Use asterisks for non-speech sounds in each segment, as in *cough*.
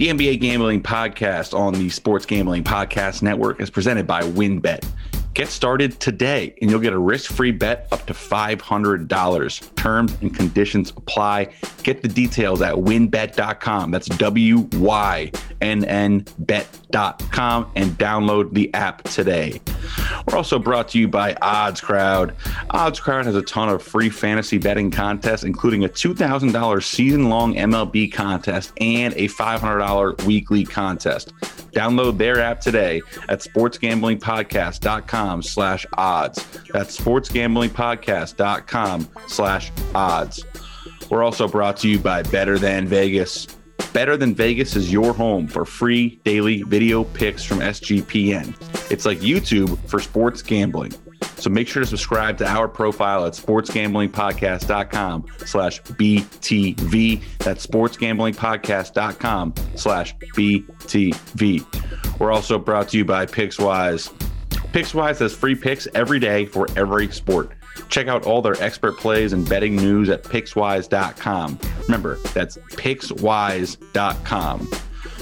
The NBA Gambling Podcast on the Sports Gambling Podcast Network is presented by WynnBET. Get started today and you'll get a risk free bet up to $500. Terms and conditions apply. Get the details at wynnbet.com. That's W Y N N bet.com and download the app today. We're also brought to you by Odds Crowd. Odds Crowd has a ton of free fantasy betting contests, including a $2,000 season long MLB contest and a $500 weekly contest. Download their app today at sportsgamblingpodcast.com slash odds. That's sportsgamblingpodcast.com slash odds. We're also brought to you by Better Than Vegas. Better Than Vegas is your home for free daily video picks from SGPN. It's like YouTube for sports gambling. So make sure to subscribe to our profile at sportsgamblingpodcast.com slash BTV. That's sportsgamblingpodcast.com slash BTV. We're also brought to you by PicksWise. PicksWise has free picks every day for every sport. Check out all their expert plays and betting news at pickswise.com. Remember, that's pickswise.com.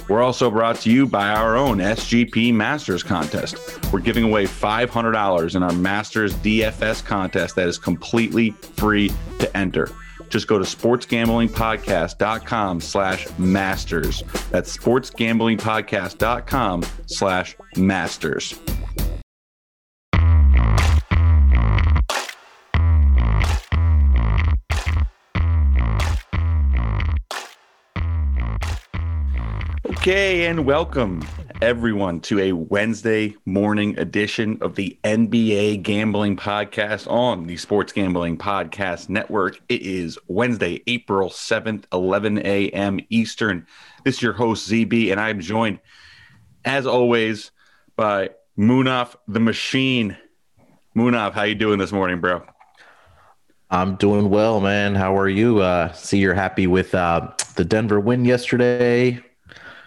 We're also brought to you by our own SGP Masters contest. We're giving away $500 in our Masters DFS contest that is completely free to enter. Just go to sportsgamblingpodcast.com slash masters. That's sportsgamblingpodcast.com slash masters. Okay, and welcome everyone to a Wednesday morning edition of the NBA Gambling Podcast on the Sports Gambling Podcast Network. It is Wednesday, April 7th, 11 a.m. Eastern. This is your host, ZB, and I'm joined, as always, by Munaf the Machine. Munaf, how you doing this morning, bro? I'm doing well, man. How are you? Uh, see, you're happy with uh, the Denver win yesterday.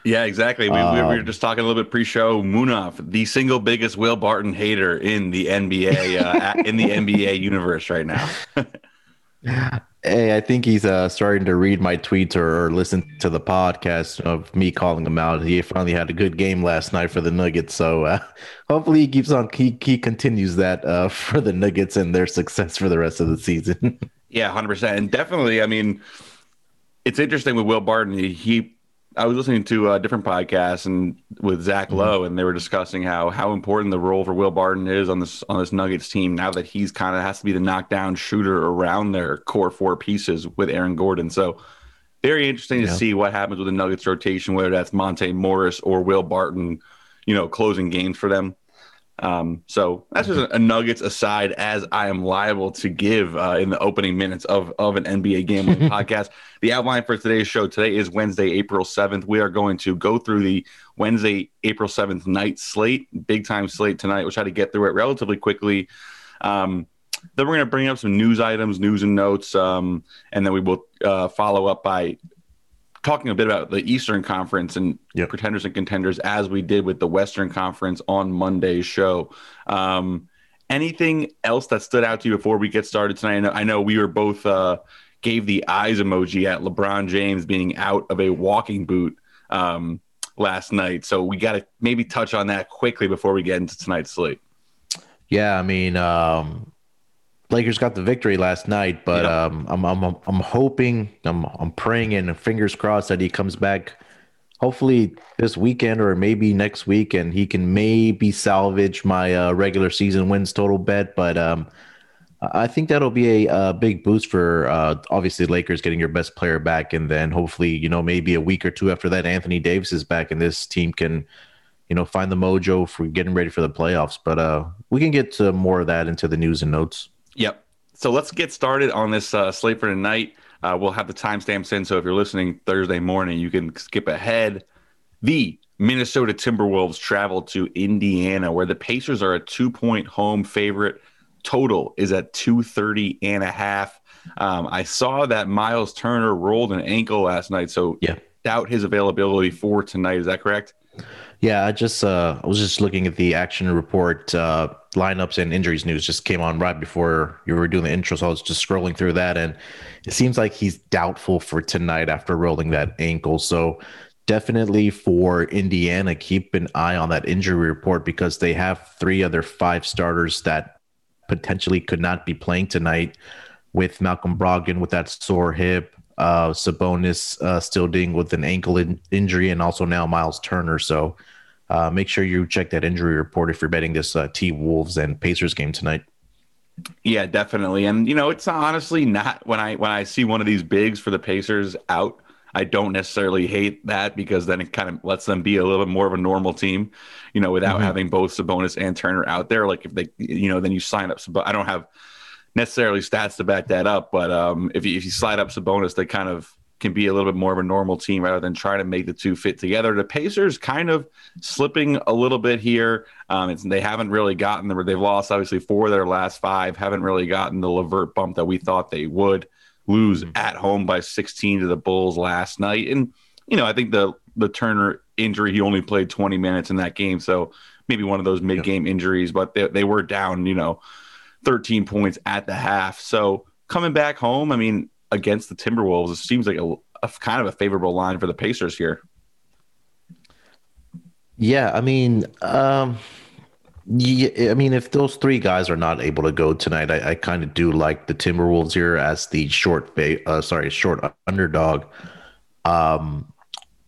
Yeah, exactly. We, um, we, were um, just talking a little bit pre-show. Munaf, the single biggest Will Barton hater in the NBA, uh, in the *laughs* NBA universe right now. *laughs* hey, I think he's uh, starting to read my tweets or, or, listen to the podcast of me calling him out. He finally had a good game last night for the Nuggets, so uh, *laughs* hopefully he keeps on. He, he continues that uh, for the Nuggets and their success for the rest of the season. yeah, hundred percent, and definitely. I mean, it's interesting with Will Barton. He, he I was listening to a different podcast and with Zach mm-hmm. Lowe, and they were discussing how how important the role for Will Barton is on this on this Nuggets team now that he's kind of has to be the knockdown shooter around their core four pieces with Aaron Gordon. So very interesting yeah. to see what happens with the Nuggets rotation, whether that's Monte Morris or Will Barton, you know, closing games for them. Um, so that's just a, a, Nuggets aside, as I am liable to give uh, in the opening minutes of, of an NBA gambling *laughs* podcast. The outline for today's show today is Wednesday, April 7th. We are going to go through the Wednesday, April 7th night slate, big time slate tonight. We'll try to get through it relatively quickly. Um, then we're going to bring up some news items, news and notes, um, and then we will uh, follow up by talking a bit about the Eastern Conference and yep. pretenders and contenders as we did with the Western Conference on Monday's show. Um, anything else that stood out to you before we get started tonight? I know, I know we were both uh, gave the eyes emoji at LeBron James being out of a walking boot um, last night, so we got to maybe touch on that quickly before we get into tonight's slate. Yeah, I mean, um, Lakers got the victory last night, but um, I'm I'm I'm hoping I'm I'm praying and fingers crossed that he comes back. Hopefully this weekend or maybe next week, and he can maybe salvage my uh, regular season wins total bet. But um, I think that'll be a, a big boost for uh, obviously Lakers getting your best player back, and then hopefully you know maybe a week or two after that, Anthony Davis is back, and this team can you know find the mojo for getting ready for the playoffs. But uh, we can get to more of that into the news and notes. Yep. So let's get started on this uh, slate for tonight. Uh, we'll have the timestamps in. So if you're listening Thursday morning, you can skip ahead. The Minnesota Timberwolves travel to Indiana, where the Pacers are a two point home favorite. Total is at 230 and a half. Um, I saw that Miles Turner rolled an ankle last night. So yeah. doubt his availability for tonight. Is that correct? Yeah, I just uh, I was just looking at the action report uh, lineups and injuries news just came on right before you were doing the intro, so I was just scrolling through that, and it seems like he's doubtful for tonight after rolling that ankle. So definitely for Indiana, keep an eye on that injury report because they have three other five starters that potentially could not be playing tonight with Malcolm Brogdon with that sore hip, uh, Sabonis uh, still dealing with an ankle in- injury, and also now Miles Turner. So uh, make sure you check that injury report if you're betting this uh, T Wolves and Pacers game tonight. Yeah, definitely. And you know, it's honestly not when I when I see one of these bigs for the Pacers out, I don't necessarily hate that because then it kind of lets them be a little bit more of a normal team, you know, without mm-hmm. having both Sabonis and Turner out there. Like if they, you know, then you sign up. But I don't have necessarily stats to back that up. But um, if you if you slide up Sabonis, they kind of can be a little bit more of a normal team rather than trying to make the two fit together. The Pacers kind of slipping a little bit here. Um, they haven't really gotten the they've lost obviously four of their last five. Haven't really gotten the LeVert bump that we thought they would. Lose mm-hmm. at home by 16 to the Bulls last night, and you know I think the the Turner injury he only played 20 minutes in that game, so maybe one of those mid game yeah. injuries. But they they were down, you know, 13 points at the half. So coming back home, I mean, against the Timberwolves. It seems like a, a kind of a favorable line for the Pacers here. Yeah, I mean, um, yeah, I mean, if those three guys are not able to go tonight, I, I kind of do like the Timberwolves here as the short, uh, sorry, short underdog. Um,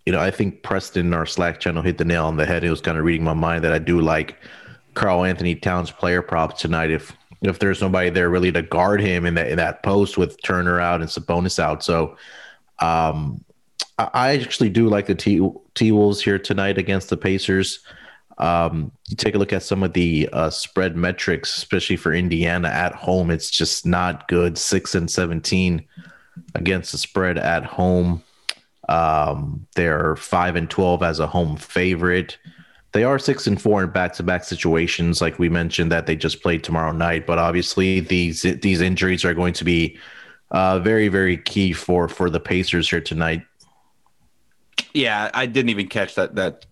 you know, I think Preston, our Slack channel, hit the nail on the head. It was kind of reading my mind that I do like Karl-Anthony Towns player props tonight. If if there's nobody there really to guard him in that in that post with Turner out and Sabonis out. So um, I actually do like the T T Wolves here tonight against the Pacers. Um, you take a look at some of the uh, spread metrics, especially for Indiana at home. It's just not good. Six and seventeen against the spread at home. Um, they're five and twelve as a home favorite. They are six and four in back to back situations, like we mentioned that they just played tomorrow night. But obviously, these these injuries are going to be uh, very very key for for the Pacers here tonight. Yeah, I didn't even catch that that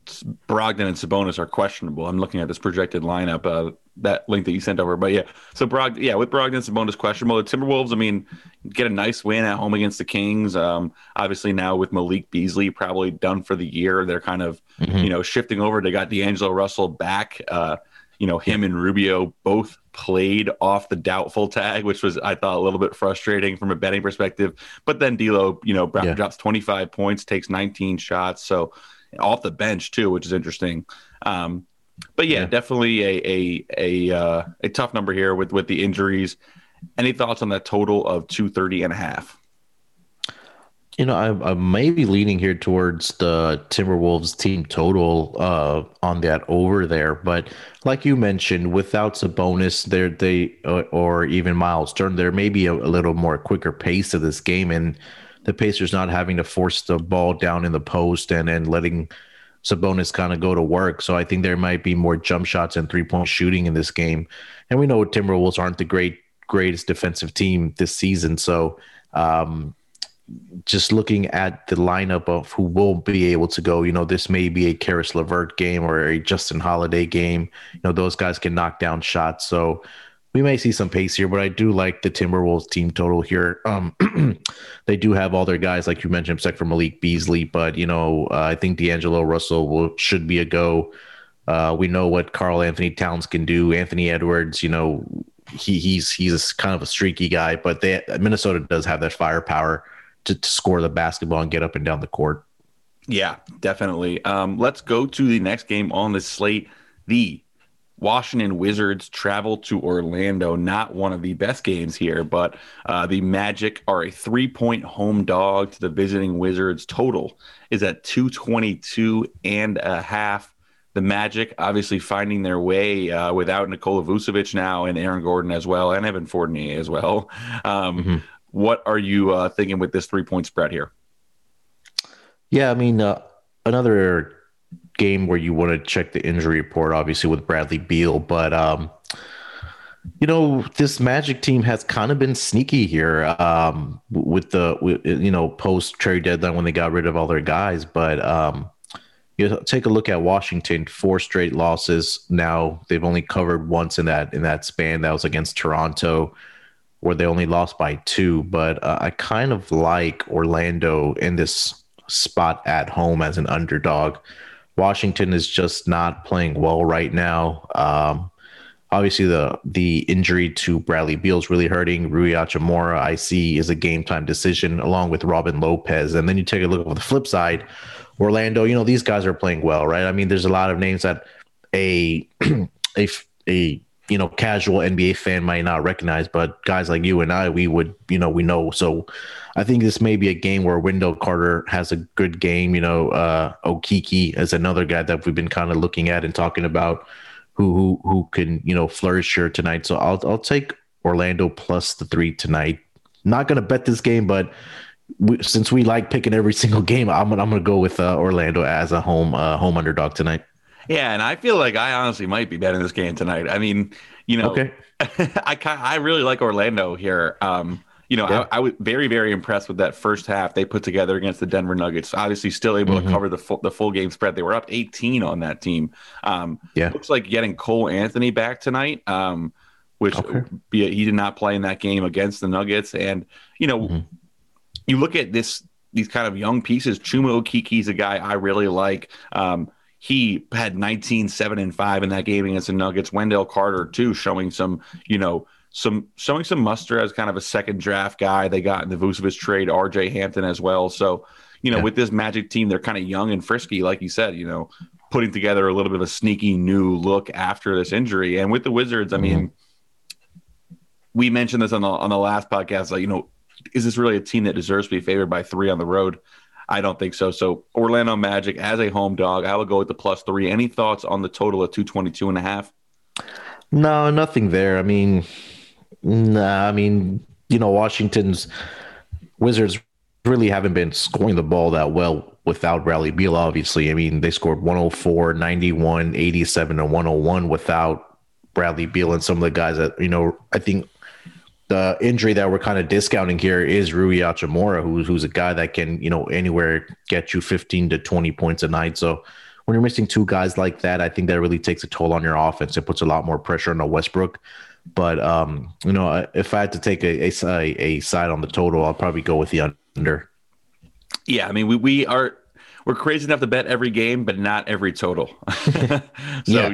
Brogdon and Sabonis are questionable. I'm looking at this projected lineup, uh, that link that you sent over. But yeah, so Brog, yeah, with Brogdon and Sabonis questionable. The Timberwolves, I mean, get a nice win at home against the Kings. Um, obviously now with Malik Beasley probably done for the year, they're kind of mm-hmm. you know shifting over. They got D'Angelo Russell back. Uh, you know, him and Rubio both played off the doubtful tag, which was I thought a little bit frustrating from a betting perspective. But then D'Lo, you know, yeah. drops 25 points, takes 19 shots, so off the bench too, which is interesting. Um, but yeah, yeah, definitely a a a uh, a tough number here with with the injuries. Any thoughts on that total of 230 and a half? You know, I, I may be leaning here towards the Timberwolves team total uh, on that over there, but like you mentioned, without Sabonis, there they uh, or even Miles Turner, there may be a, a, little more quicker pace of this game, and the Pacers not having to force the ball down in the post and and letting Sabonis kind of go to work. So I think there might be more jump shots and three point shooting in this game, and we know Timberwolves aren't the great greatest defensive team this season, so. Um, just looking at the lineup of who will be able to go, you know, this may be a Caris LeVert game or a Justin Holiday game. You know, those guys can knock down shots. So we may see some pace here, but I do like the Timberwolves team total here. Um, *clears throat* they do have all their guys, like you mentioned, except for Malik Beasley. But you know, uh, I think D'Angelo Russell will should be a go. Uh, we know what Karl-Anthony Towns can do. Anthony Edwards, you know, he he's he's kind of a streaky guy, but they Minnesota does have that firepower to, to score the basketball and get up and down the court. Yeah, definitely. Um, let's go to the next game on the slate. The Washington Wizards travel to Orlando. Not one of the best games here, but uh, the Magic are a three point home dog to the visiting Wizards. Total is at 222 and a half. The Magic obviously finding their way uh, without Nikola Vucevic now and Aaron Gordon as well, and Evan Fournier as well. Um, mm-hmm. What are you uh, thinking with this three point spread here? Yeah, I mean, uh, another game where you want to check the injury report, obviously with Bradley Beal, but um, you know this Magic team has kind of been sneaky here um, with the with, you know post trade deadline when they got rid of all their guys, but um, you take a look at Washington, four straight losses now. They've only covered once in that in that span. That was against Toronto where they only lost by two. But uh, I kind of like Orlando in this spot at home as an underdog. Washington is just not playing well right now. Um, obviously, the the injury to Bradley Beal is really hurting. Rui Hachimura, I see, is a game time decision along with Robin Lopez. And then you take a look at the flip side, Orlando. You know these guys are playing well, right? I mean, there's a lot of names that a *clears throat* a a you know casual NBA fan might not recognize, but guys like you and I, we would you know we know. So I think this may be a game where Wendell Carter has a good game. You know, uh, Okeke is another guy that we've been kind of looking at and talking about who who who can you know flourish here tonight. So I'll I'll take Orlando plus the three tonight. Not going to bet this game, but we, since we like picking every *laughs* single game, I'm gonna I'm gonna go with uh, Orlando as a home uh, home underdog tonight. Yeah, and I feel like I honestly might be betting this game tonight. I mean, you know, okay. *laughs* I I really like Orlando here. Um, you know, yeah. I, I, was very, very impressed with that first half they put together against the Denver Nuggets. Obviously, still able mm-hmm. to cover the full, the full game spread. They were up 18 on that team. Um, yeah, looks like getting Cole Anthony back tonight. Um, which okay. he did not play in that game against the Nuggets. And you know, mm-hmm. you look at this these kind of young pieces. Chuma Okeke's a guy I really like. Um, he had 19, 7, and 5 in that game against the Nuggets. Wendell Carter, too, showing some, you know, some showing some muster as kind of a second draft guy. They got in the Vucevic trade, RJ Hampton as well. So, you know, yeah. with this Magic team, they're kind of young and frisky, like you said, you know, putting together a little bit of a sneaky new look after this injury. And with the Wizards, I mm-hmm. mean, we mentioned this on the on the last podcast, like, you know, is this really a team that deserves to be favored by three on the road? I don't think so. So Orlando Magic as a home dog, I would go with the plus three. Any thoughts on the total of 222 and a half? No, nothing there. I mean, Nah, I mean, you know, Washington's Wizards really haven't been scoring the ball that well without Bradley Beal, obviously. I mean, they scored 104, 91, 87, and 101 without Bradley Beal and some of the guys that, you know, I think the injury that we're kind of discounting here is Rui Hachimura, who's who's a guy that can, you know, anywhere get you 15 to 20 points a night. So when you're missing two guys like that, I think that really takes a toll on your offense. It puts a lot more pressure on the Westbrook. But um, you know, if I had to take a, a, a side on the total, I'll probably go with the under. Yeah, I mean, we, we are we're crazy enough to bet every game, but not every total. *laughs* so,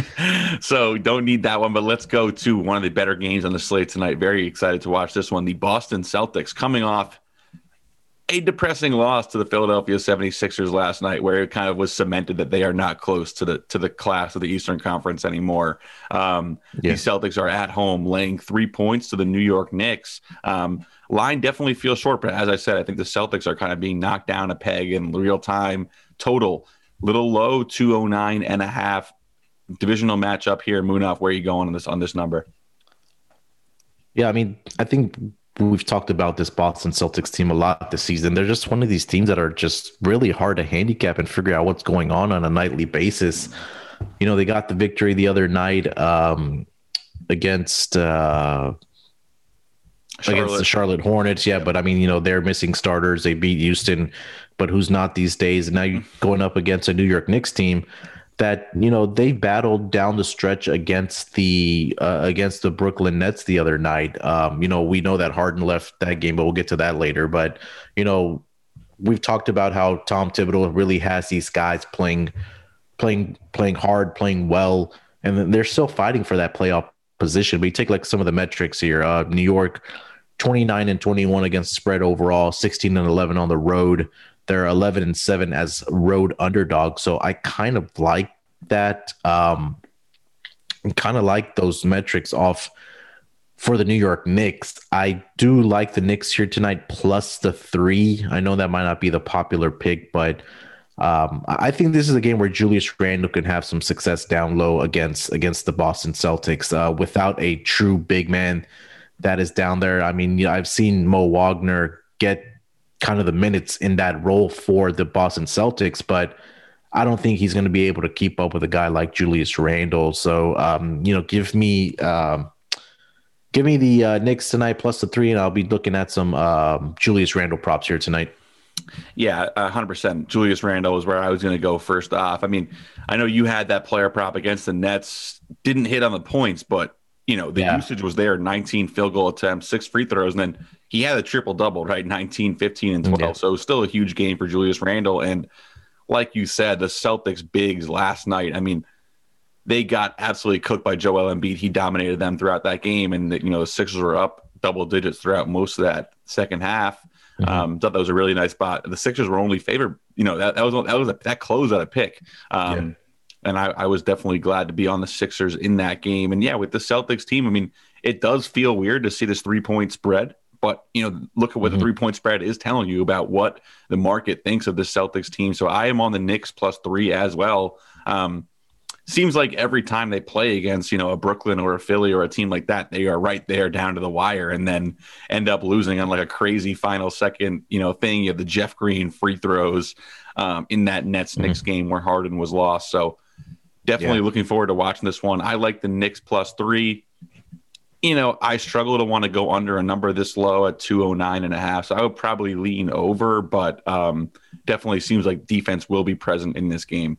*laughs* so don't need that one. But let's go to one of the better games on the slate tonight. Very excited to watch this one. The Boston Celtics coming off a depressing loss to the Philadelphia 76ers last night where it kind of was cemented that they are not close to the to the class of the Eastern Conference anymore. Um, yeah. The Celtics are at home laying 3 points to the New York Knicks. Um, line definitely feels short, but as I said, I think the Celtics are kind of being knocked down a peg in real time. Total little low 209 and a half divisional matchup here. Munaf, where are you going on this on this number? Yeah, I mean, I think we've talked about this Boston Celtics team a lot this season. They're just one of these teams that are just really hard to handicap and figure out what's going on on a nightly basis. You know, they got the victory the other night um, against uh, against the Charlotte Hornets. Yeah, but I mean, you know, they're missing starters. They beat Houston, but who's not these days? And now you're going up against a New York Knicks team that you know they battled down the stretch against the uh, against the Brooklyn Nets the other night. Um, you know, we know that Harden left that game, but we'll get to that later. But you know, we've talked about how Tom Thibodeau really has these guys playing, playing, playing hard, playing well, and they're still fighting for that playoff position. We take like some of the metrics here: uh, New York, twenty nine and twenty one against spread overall, sixteen and eleven on the road. They're 11 and 7 as road underdogs. So I kind of like that. Um, kind of like those metrics off for the New York Knicks. I do like the Knicks here tonight plus the three. I know that might not be the popular pick, but um, I think this is a game where Julius Randle can have some success down low against against the Boston Celtics uh, without a true big man that is down there. I mean, I've seen Mo Wagner get kind of the minutes in that role for the Boston Celtics, but I don't think he's going to be able to keep up with a guy like Julius Randle. So, um, you know, give me um, give me the uh, Knicks tonight plus the three, and I'll be looking at some um, Julius Randle props here tonight. Yeah, hundred percent. Julius Randle is where I was going to go first off. I mean, I know you had that player prop against the Nets, didn't hit on the points, but you know, the yeah. usage was there 19 field goal attempts, six free throws, and then he had a triple double, right? 19, 15, and 12. Yeah. So still a huge game for Julius Randle. And like you said, the Celtics bigs last night, I mean, they got absolutely cooked by Joel Embiid. He dominated them throughout that game. And, the, you know, the Sixers were up double digits throughout most of that second half. Mm-hmm. Um, thought that was a really nice spot. The Sixers were only favored, you know, that, that was that was a, that close at a pick. Um, yeah and I, I, was definitely glad to be on the Sixers in that game. And yeah, with the Celtics team, I mean, it does feel weird to see this three point spread, but you know, look at what mm-hmm. the three point spread is telling you about what the market thinks of the Celtics team. So I am on the Knicks plus three as well. Um, seems like every time they play against you know a Brooklyn or a Philly or a team like that, they are right there down to the wire, and then end up losing on like a crazy final second you know thing. You have the Jeff Green free throws um, in that Nets Knicks mm-hmm. game where Harden was lost. So Definitely yeah. looking forward to watching this one. I like the Knicks plus three. You know, I struggle to want to go under a number this low at 209 and a half. So I would probably lean over, but um, definitely seems like defense will be present in this game.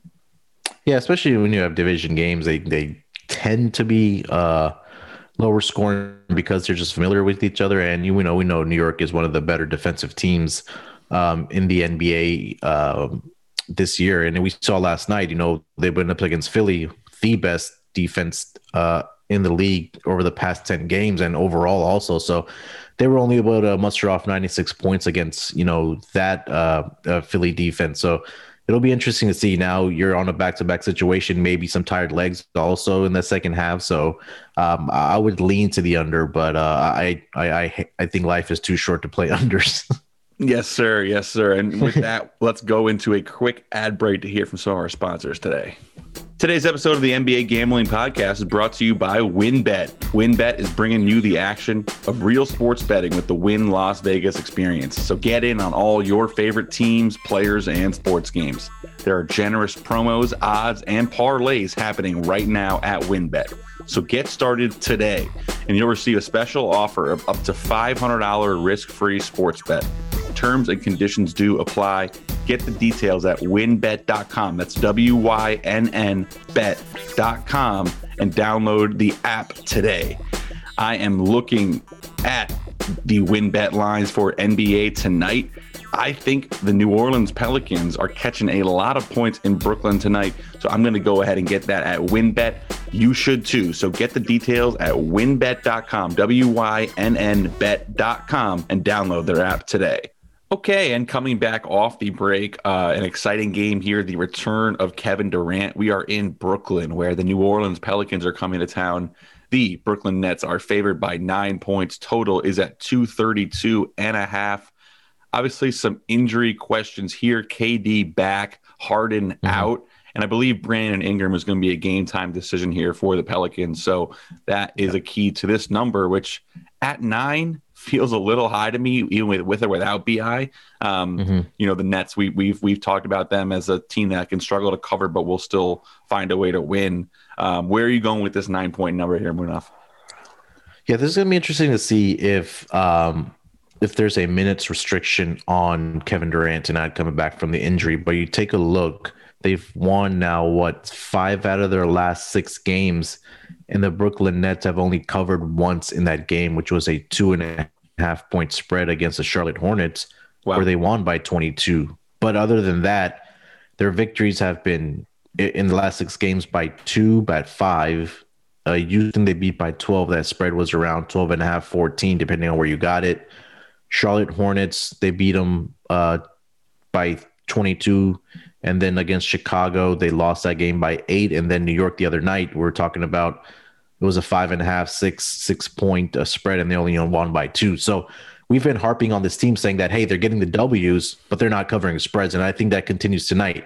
Yeah, especially when you have division games, they they tend to be uh, lower scoring because they're just familiar with each other. And you know, we know New York is one of the better defensive teams um, in the NBA. Um, this year. And we saw last night, you know, they went up against Philly, the best defense uh, in the league over the past 10 games and overall also. So they were only able to muster off 96 points against, you know, that uh, uh, Philly defense. So it'll be interesting to see now you're on a back-to-back situation, maybe some tired legs also in the second half. So um, I would lean to the under, but uh, I, I, I, I think life is too short to play *laughs* unders. Yes, sir. Yes, sir. And with *laughs* that, let's go into a quick ad break to hear from some of our sponsors today. Today's episode of the NBA Gambling Podcast is brought to you by WynnBET. WynnBET is bringing you the action of real sports betting with the Wynn Las Vegas experience. So get in on all your favorite teams, players, and sports games. There are generous promos, odds, and parlays happening right now at WynnBET. So get started today, and you'll receive a special offer of up to $500 risk free sports bet. Terms and conditions do apply. Get the details at wynnbet.com. That's W Y N N bet.com and download the app today. I am looking at the WynnBET lines for NBA tonight. I think the New Orleans Pelicans are catching a lot of points in Brooklyn tonight. So I'm going to go ahead and get that at WynnBET. You should too. So get the details at wynnbet.com, W Y N N bet.com, and download their app today. Okay, and coming back off the break, uh, an exciting game here the return of Kevin Durant. We are in Brooklyn, where the New Orleans Pelicans are coming to town. The Brooklyn Nets are favored by nine points. Total is at 232 and a half. Obviously, some injury questions here. KD back, Harden mm-hmm. out. And I believe Brandon Ingram is going to be a game time decision here for the Pelicans. So that is a key to this number, which at nine feels a little high to me, even with with or without Bi. Um, mm-hmm. You know, the Nets we we've we've talked about them as a team that can struggle to cover, but will still find a way to win. Um, where are you going with this nine point number here, Munaf? Yeah, this is gonna be interesting to see if um, if there's a minutes restriction on Kevin Durant and tonight coming back from the injury. But you take a look, they've won now what five out of their last six games and the Brooklyn Nets have only covered once in that game, which was a two and a half point spread against the Charlotte Hornets, wow. where they won by 22. But other than that, their victories have been in the last six games by two, by five. Uh, Houston, they beat by 12. That spread was around 12 and a half, 14, depending on where you got it. Charlotte Hornets, they beat them uh, by 22. And then against Chicago, they lost that game by eight. And then New York the other night, we are talking about it was a five and a half, six, six point uh, spread, and they only won by two. So we've been harping on this team saying that hey, they're getting the W's, but they're not covering spreads, and I think that continues tonight.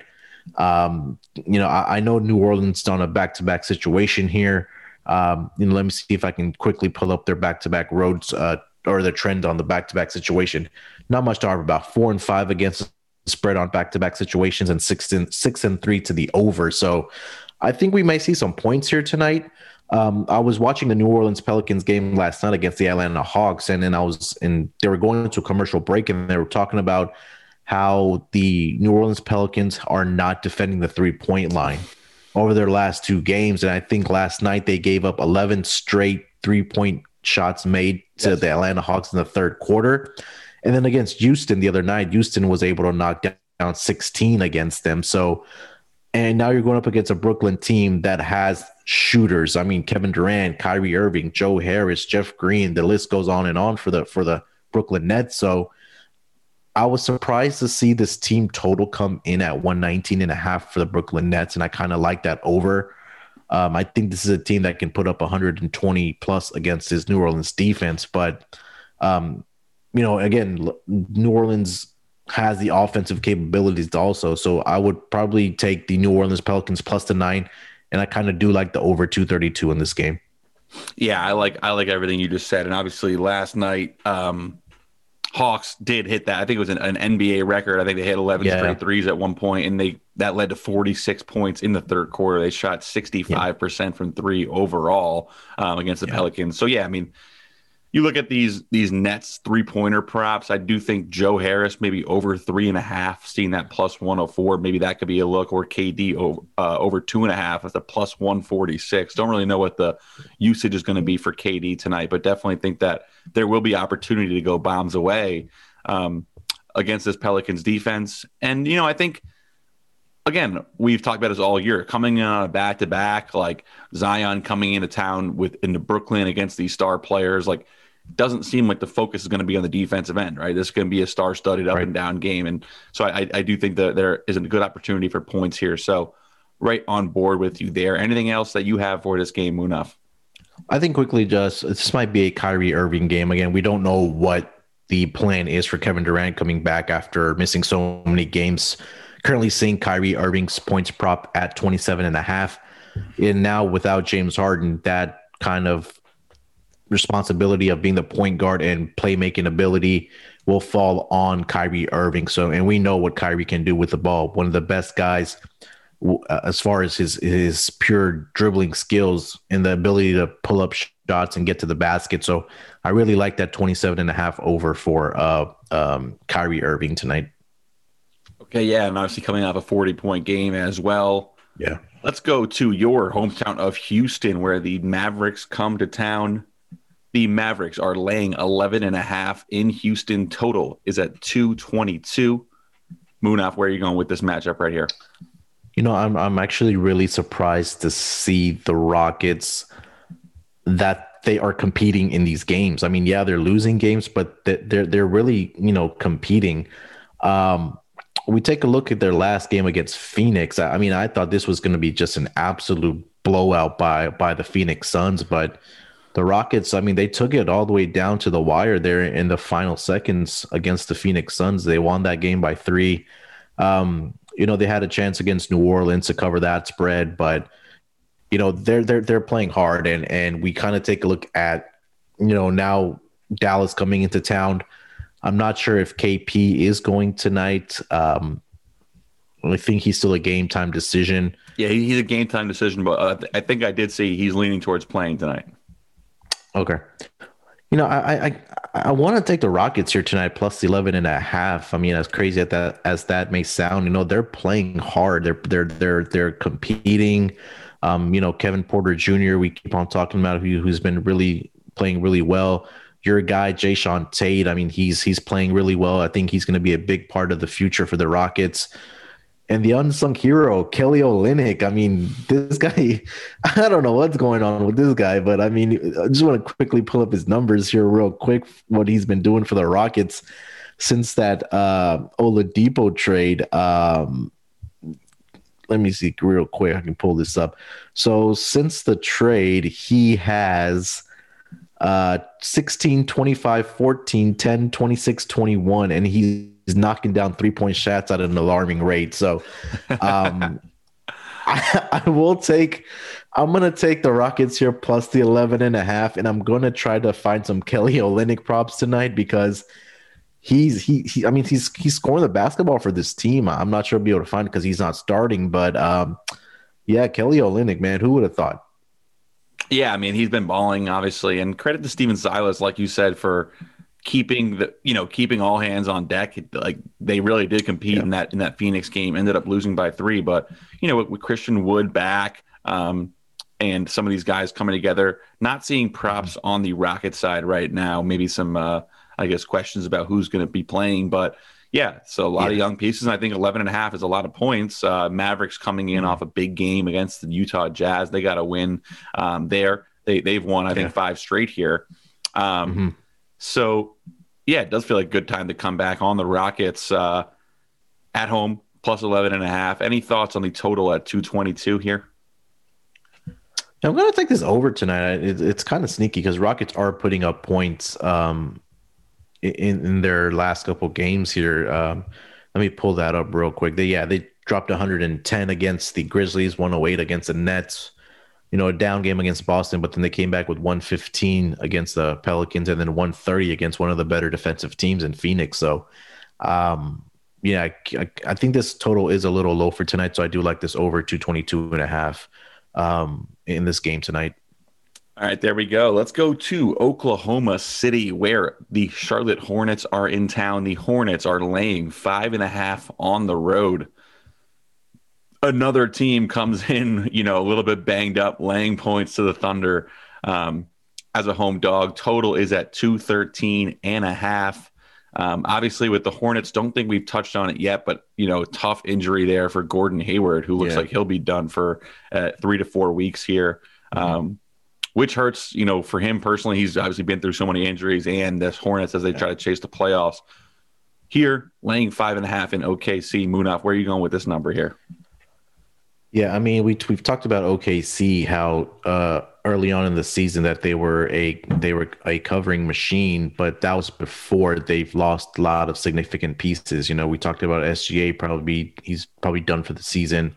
Um, you know, I, I, know New Orleans on a back to back situation here. Um, you know, let me see if I can quickly pull up their back to back roads uh, or the trend on the back to back situation. Not much to harp about. Four and five against spread on back to back situations, and six and six and three to the over. So I think we may see some points here tonight. Um, I was watching the New Orleans Pelicans game last night against the Atlanta Hawks, and then I was and they were going into a commercial break, and they were talking about how the New Orleans Pelicans are not defending the three point line over their last two games, and I think last night they gave up 11 straight three point shots made to yes. the Atlanta Hawks in the third quarter. And then against Houston the other night, Houston was able to knock down 16 against them. So, and now you're going up against a Brooklyn team that has shooters. I mean, Kevin Durant, Kyrie Irving, Joe Harris, Jeff Green, the list goes on and on for the for the Brooklyn Nets. So I was surprised to see this team total come in at 119 and a half for the Brooklyn Nets. And I kind of like that over. Um, I think this is a team that can put up 120 plus against his New Orleans defense. But, um, you know, again, New Orleans has the offensive capabilities also. So I would probably take the New Orleans Pelicans plus the nine. And I kind of do like the over 232 in this game. Yeah, I like I like everything you just said. And obviously last night, um, Hawks did hit that. I think it was an, an NBA record. I think they hit 11 yeah. straight threes at one point, and they that led to 46 points in the third quarter. They shot 65 percent from three overall um, against the yeah. Pelicans. So yeah, I mean, you look at these these Nets three pointer props. I do think Joe Harris maybe over three and a half, seeing that plus one hundred four. Maybe that could be a look, or KD over, uh, over two and a half at the plus one forty six. Don't really know what the usage is going to be for KD tonight, but definitely think that there will be opportunity to go bombs away um, against this Pelicans defense. And you know, I think again, we've talked about this all year. Coming uh, back to back, like Zion coming into town with into Brooklyn against these star players, like doesn't seem like the focus is going to be on the defensive end, right? This is going to be a star-studded up right. and down game, and so I, I do think that there is a good opportunity for points here. So, right on board with you there. Anything else that you have for this game, Munaf? I think quickly, just this might be a Kyrie Irving game again. We don't know what the plan is for Kevin Durant coming back after missing so many games currently seeing Kyrie Irving's points prop at 27 and a half. And now without James Harden, that kind of responsibility of being the point guard and playmaking ability will fall on Kyrie Irving. So, and we know what Kyrie can do with the ball. One of the best guys uh, as far as his his pure dribbling skills and the ability to pull up shots and get to the basket. So, I really like that 27 and a half over for uh, um, Kyrie Irving tonight. Okay, yeah, and obviously coming off a 40 point game as well. Yeah. Let's go to your hometown of Houston, where the Mavericks come to town. The Mavericks are laying 11 and a half in Houston. Total is at 222. Munaf, where are you going with this matchup right here? You know, I'm I'm actually really surprised to see the Rockets that they are competing in these games. I mean, yeah, they're losing games, but they're they're really you know competing. Um, we take a look at their last game against Phoenix. I mean, I thought this was going to be just an absolute blowout by by the Phoenix Suns, but the Rockets, I mean, they took it all the way down to the wire there in the final seconds against the Phoenix Suns. They won that game by three. Um, you know, they had a chance against New Orleans to cover that spread, but you know, they're they're they're playing hard and and we kind of take a look at, you know, now Dallas coming into town. I'm not sure if KP is going tonight. Um, I think he's still a game time decision. Yeah, he's a game time decision, but uh, I think I did see he's leaning towards playing tonight. Okay. You know, I I I want to take the Rockets here tonight plus 11 and a half. I mean, as crazy as that as that may sound, you know, they're playing hard. They're they're they're they're competing. Um, you know, Kevin Porter Jr. We keep on talking about who, who's been really playing really well your guy Jae'Sean Tate. I mean, he's he's playing really well. I think he's going to be a big part of the future for the Rockets. And the unsung hero, Kelly Olynyk. I mean, this guy, *laughs* I don't know what's going on with this guy, but I mean, I just want to quickly pull up his numbers here real quick, what he's been doing for the Rockets since that uh Oladipo trade. Um let me see real quick. I can pull this up. So since the trade, he has uh 16 25 14 10 26 21 and he's knocking down three point shots at an alarming rate. So um I, *laughs* *laughs* I, will take i'm gonna take the rockets here plus the 11 and a half and i'm gonna try to find some kelly olynyk props tonight because he's he, he i mean he's he's scoring the basketball for this team. I'm not sure i'll be able to find because he's not starting but um yeah kelly olynyk man who would have thought yeah, I mean he's been balling obviously, and credit to Stephen Silas, like you said, for keeping the you know keeping all hands on deck. Like they really did compete yeah. in that in that Phoenix game. Ended up losing by three, but you know with, with Christian Wood back, um, and some of these guys coming together. Not seeing props on the Rocket side right now. Maybe some, uh, I guess, questions about who's going to be playing, but yeah, so a lot yeah. of young pieces. And I think 11 and a half is a lot of points. Uh, Mavericks coming in mm-hmm. off a big game against the Utah Jazz. They got a win um, there. They, they've won, I yeah. think, five straight here. Um, mm-hmm. So, yeah, it does feel like a good time to come back on the Rockets uh, at home, plus 11 and a half. Any thoughts on the total at 222 here? I'm going to take this over tonight. It, it's kind of sneaky because Rockets are putting up points. Um, in, in their last couple games here. Um, let me pull that up real quick. They yeah they dropped 110 against the Grizzlies, 108 against the Nets. You know, a down game against Boston, but then they came back with 115 against the Pelicans and then 130 against one of the better defensive teams in Phoenix. So, um, yeah, I, I, think this total is a little low for tonight. So I do like this over 222 and a half um, in this game tonight. All right, there we go. Let's go to Oklahoma City, where the Charlotte Hornets are in town. The Hornets are laying five and a half on the road. Another team comes *laughs* in, you know, a little bit banged up, laying points to the Thunder um, as a home dog. Total is at 213 and a half. Um, obviously, with the Hornets, don't think we've touched on it yet, but you know, tough injury there for Gordon Hayward, who looks yeah. like he'll be done for uh, three to four weeks here. Mm-hmm. Um, which hurts, you know, for him personally. He's obviously been through so many injuries and the Hornets as they try to chase the playoffs. Here, laying five and a half in OKC. Munaf, where are you going with this number here? Yeah, I mean, we we've talked about OKC how uh, early on in the season that they were a they were a covering machine, but that was before they've lost a lot of significant pieces. You know, we talked about SGA probably he's probably done for the season.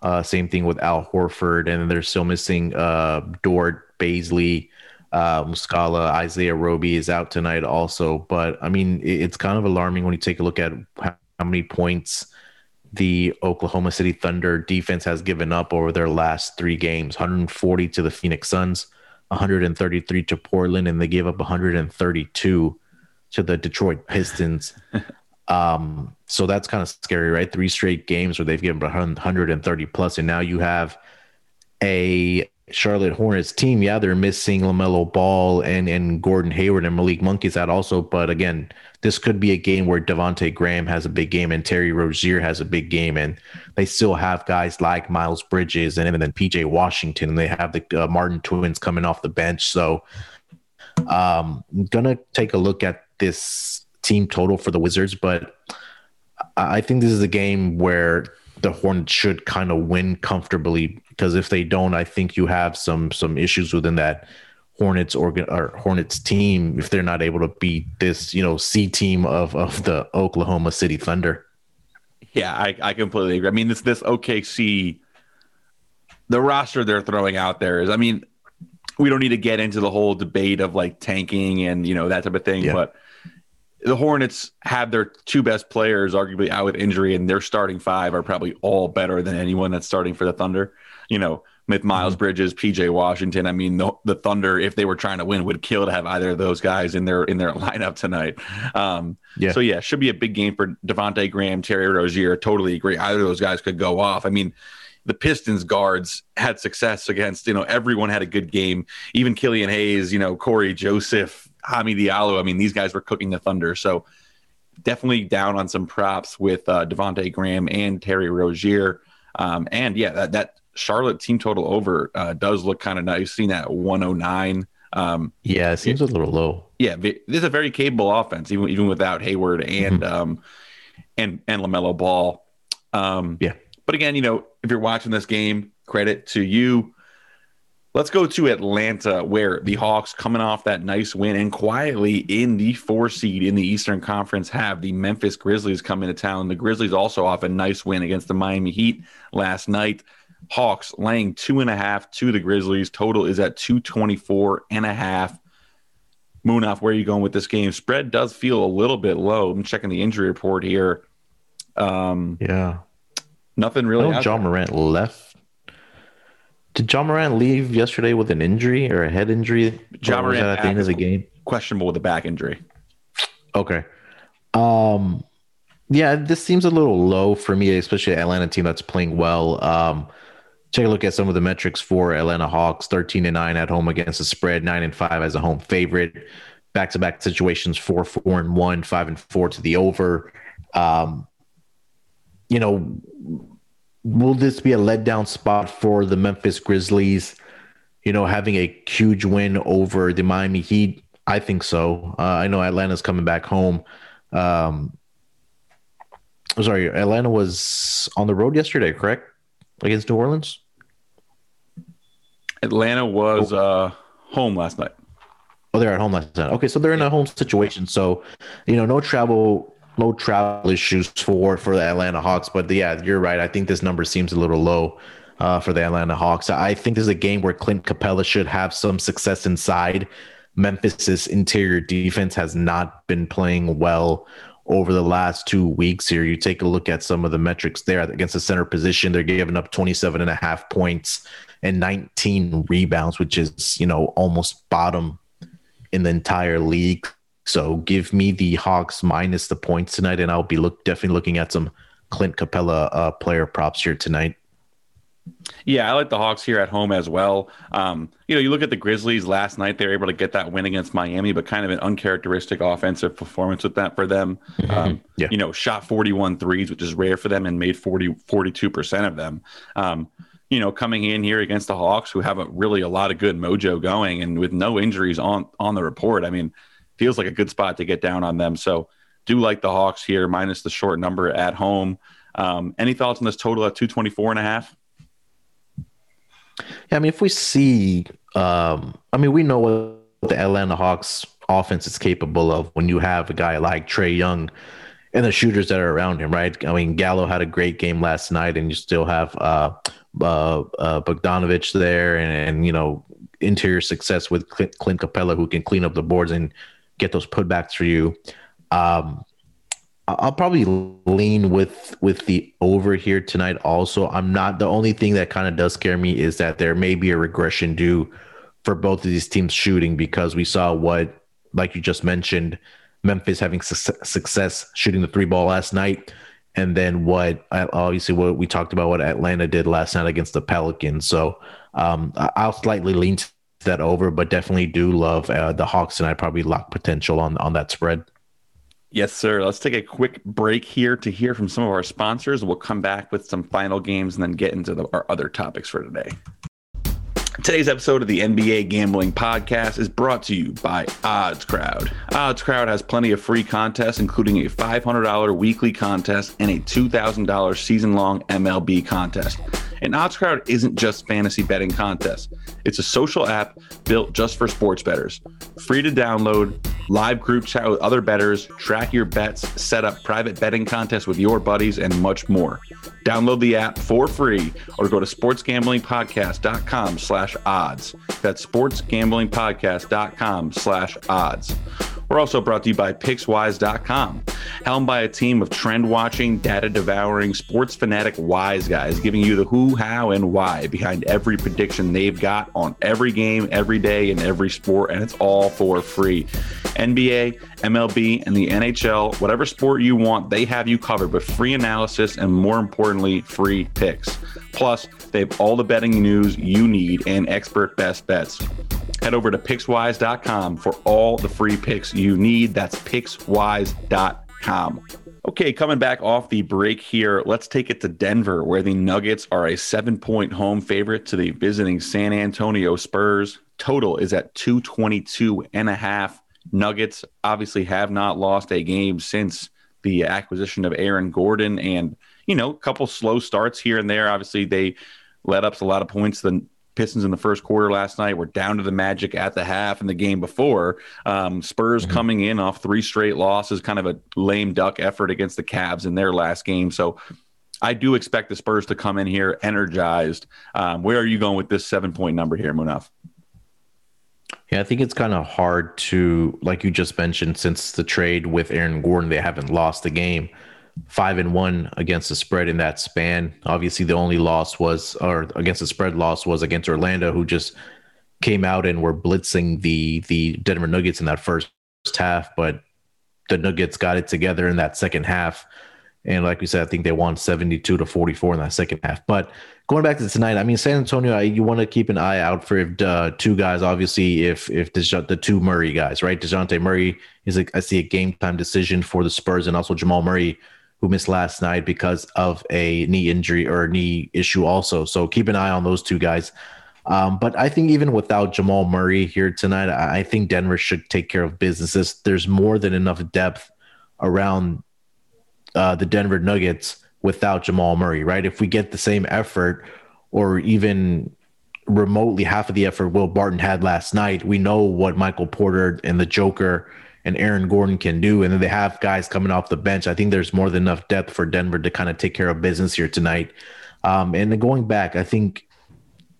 Uh, same thing with Al Horford, and they're still missing uh, Dort Bazley, uh, Muscala, Isaiah Roby is out tonight also. But I mean, it's kind of alarming when you take a look at how, how many points the Oklahoma City Thunder defense has given up over their last three games 140 to the Phoenix Suns, 133 to Portland, and they gave up 132 to the Detroit Pistons. *laughs* um, so that's kind of scary, right? Three straight games where they've given 130 plus, and now you have a Charlotte Hornets team, yeah, they're missing LaMelo Ball and, and Gordon Hayward and Malik Monk's out also. But again, this could be a game where Devonte Graham has a big game and Terry Rozier has a big game. And they still have guys like Miles Bridges and, and then PJ Washington. And they have the uh, Martin twins coming off the bench. So um, I'm going to take a look at this team total for the Wizards. But I think this is a game where the Hornets should kind of win comfortably because if they don't, I think you have some some issues within that Hornets organ or Hornets team if they're not able to beat this you know C team of of the Oklahoma City Thunder. Yeah, I, I completely agree. I mean, this this OKC, the roster they're throwing out there is, I mean, we don't need to get into the whole debate of like tanking and you know that type of thing, yeah. but the Hornets have their two best players arguably out with injury, and their starting five are probably all better than anyone that's starting for the Thunder. You know, with Miles mm-hmm. Bridges, PJ Washington. I mean, the, the, Thunder, if they were trying to win, would kill to have either of those guys in their in their *laughs* lineup tonight. Um, yeah. So yeah, should be a big game for Devonte Graham, Terry Rozier. Totally agree. Either of those guys could go off. I mean, the Pistons guards had success against. You know, everyone had a good game. Even Killian Hayes. You know, Cory Joseph. Hami Diallo. I mean, these guys were cooking the Thunder. So definitely down on some props with uh, Devonte Graham and Terry Rozier. Um, and yeah, that, that Charlotte team total over uh, does look kind of nice. Seeing that 109. Um, yeah, it seems it, a little low. Yeah, this is a very capable offense, even even without Hayward and mm-hmm. um, and and Lamelo Ball. Um, yeah, but again, you know, if you're watching this game, credit to you. Let's go to Atlanta, where the Hawks, coming off that nice win and quietly in the four seed in the Eastern Conference, have the Memphis Grizzlies come into town. The Grizzlies also off a nice win against the Miami Heat last night. Hawks laying two and a half to the Grizzlies. Total is at 224 and a half. Munaf, where are you going with this game? Spread does feel a little bit low. I'm checking the injury report here. Um, yeah. Nothing really. Ja Morant left did Ja Morant leave yesterday with an injury or a head injury? Ja Morant at the end of the game. Questionable with a back injury. Okay. Um, yeah, this seems a little low for me, especially Atlanta team that's playing well. Um, take a look at some of the metrics for Atlanta Hawks 13 and 9 at home against the spread, 9 and 5 as a home favorite. Back to back situations 4 4 and 1, 5 and 4 to the over. Um, you know, will this be a letdown spot for the Memphis Grizzlies? You know, having a huge win over the Miami Heat? I think so. Uh, I know Atlanta's coming back home. Um, sorry, Atlanta was on the road yesterday, correct? Against New Orleans? Atlanta was oh. uh, home last night. Oh, they're at home last night. Okay, so they're in a home situation. So, you know, no travel, no travel issues for for the Atlanta Hawks. But yeah, you're right. I think this number seems a little low uh, for the Atlanta Hawks. I think this is a game where Clint Capela should have some success inside. Memphis's interior defense has not been playing well over the last two weeks here. You take a look at some of the metrics there against the center position. They're giving up 27 and a half points and 19 rebounds, which is, you know, almost bottom in the entire league. So give me the Hawks minus the points tonight, and I'll be look definitely looking at some Clint Capela uh, player props here tonight. Yeah, I like the Hawks here at home as well. Um, you know, you look at the Grizzlies last night; they were able to get that win against Miami, but kind of an uncharacteristic offensive performance with that for them. Mm-hmm. Um, yeah. You know, shot 41 threes, which is rare for them, and made 40, 42% of them. Um, you know, coming in here against the Hawks, who have a really a lot of good mojo going, and with no injuries on on the report, I mean, feels like a good spot to get down on them. So, do like the Hawks here, minus the short number at home. Um, any thoughts on this total at 224 and a half? Yeah, I mean, if we see, um, I mean, we know what the Atlanta Hawks offense is capable of when you have a guy like Trae Young and the shooters that are around him, right? I mean, Gallo had a great game last night, and you still have uh, uh, uh, Bogdanovic there, and, and, you know, interior success with Clint, Clint Capela, who can clean up the boards and get those putbacks for you. Um, I'll probably lean with with the over here tonight. Also, I'm not the only thing that kind of does scare me is that there may be a regression due for both of these teams shooting because we saw what, like you just mentioned, Memphis having su- success shooting the three ball last night, and then what obviously what we talked about what Atlanta did last night against the Pelicans. So um, I'll slightly lean to that over, but definitely do love uh, the Hawks and I probably lock potential on on that spread. Yes, sir. Let's take a quick break here to hear from some of our sponsors. We'll come back with some final games and then get into the, our other topics for today. Today's episode of the NBA Gambling Podcast is brought to you by Odds Crowd. Odds Crowd has plenty of free contests, including a $500 weekly contest and a $2,000 season long MLB contest. And Odds Crowd isn't just fantasy betting contests. It's a social app built just for sports bettors. Free to download, live group chat with other bettors, track your bets, set up private betting contests with your buddies, and much more. Download the app for free or go to sportsgamblingpodcast.com slash odds. That's sportsgamblingpodcast.com slash odds. We're also brought to you by PicksWise.com, helmed by a team of trend watching, data devouring, sports fanatic wise guys, giving you the who, how, and why behind every prediction they've got on every game, every day, in every sport, and it's all for free. NBA, MLB, and the NHL, whatever sport you want, they have you covered with free analysis and more importantly, free picks. Plus, they have all the betting news you need and expert best bets. Head over to PicksWise.com for all the free picks you need. That's PicksWise.com. Okay, coming back off the break here, let's take it to Denver, where the Nuggets are a seven point home favorite to the visiting San Antonio Spurs. Total is at 222 and a half. Nuggets obviously have not lost a game since the acquisition of Aaron Gordon and, you know, a couple slow starts here and there. Obviously, they let up a lot of points. Pistons in the first quarter last night were down to the Magic at the half in the game before. Um, Spurs mm-hmm. coming in off three straight losses, kind of a lame duck effort against the Cavs in their last game. So I do expect the Spurs to come in here energized. Um, where are you going with this seven point number here, Munaf? Yeah, I think it's kind of hard to, like you just mentioned, since the trade with Aaron Gordon, they haven't lost a game five and one against the spread in that span. Obviously, the only loss was, or against the spread loss was against Orlando, who just came out and were blitzing the the Denver Nuggets in that first half. But the Nuggets got it together in that second half And like we said, I think they won 72 to 44 in that second half. But going back to tonight, I mean, San Antonio, you want to keep an eye out for if, uh, two guys. Obviously, if if the two Murray guys, right? Dejounte Murray is, a, I see a game time decision for the Spurs, and also Jamal Murray, who missed last night because of a knee injury or knee issue, also. So keep an eye on those two guys. Um, but I think even without Jamal Murray here tonight, I think Denver should take care of businesses. There's more than enough depth around uh, the Denver Nuggets without Jamal Murray, right? If we get the same effort or even remotely half of the effort Will Barton had last night, we know what Michael Porter and the Joker and Aaron Gordon can do. And then they have guys coming off the bench. I think there's more than enough depth for Denver to kind of take care of business here tonight. Um, and going back, I think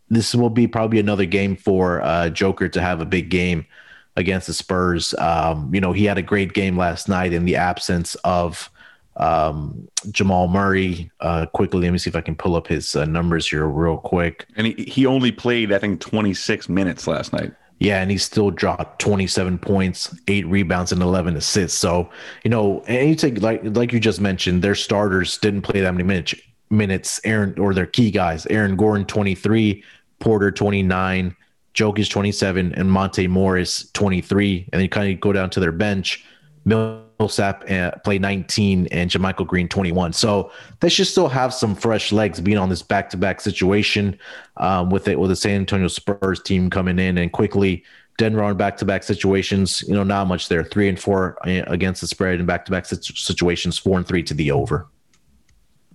this will be probably another game for uh, Joker to have a big game against the Spurs. Um, you know, he had a great game last night in the absence of um, Jamal Murray. Uh, quickly, let me see if I can pull up his uh, numbers here real quick. And he, he only played, I think, 26 minutes last night. Yeah, and he still dropped 27 points, eight rebounds, and 11 assists. So, you know, and you take like like you just mentioned, their starters didn't play that many minutes. Minutes, Aaron or their key guys, Aaron Gordon 23, Porter 29, Jokic 27, and Monte Morris 23. And then you kind of go down to their bench. Millsap uh, play 19 and JaMychal Green 21. So they should still have some fresh legs being on this back to back situation um, with it with the San Antonio Spurs team coming in and quickly Denver on back to back situations. You know, not much there. Three and four uh, against the spread in back to back situations, four and three to the over.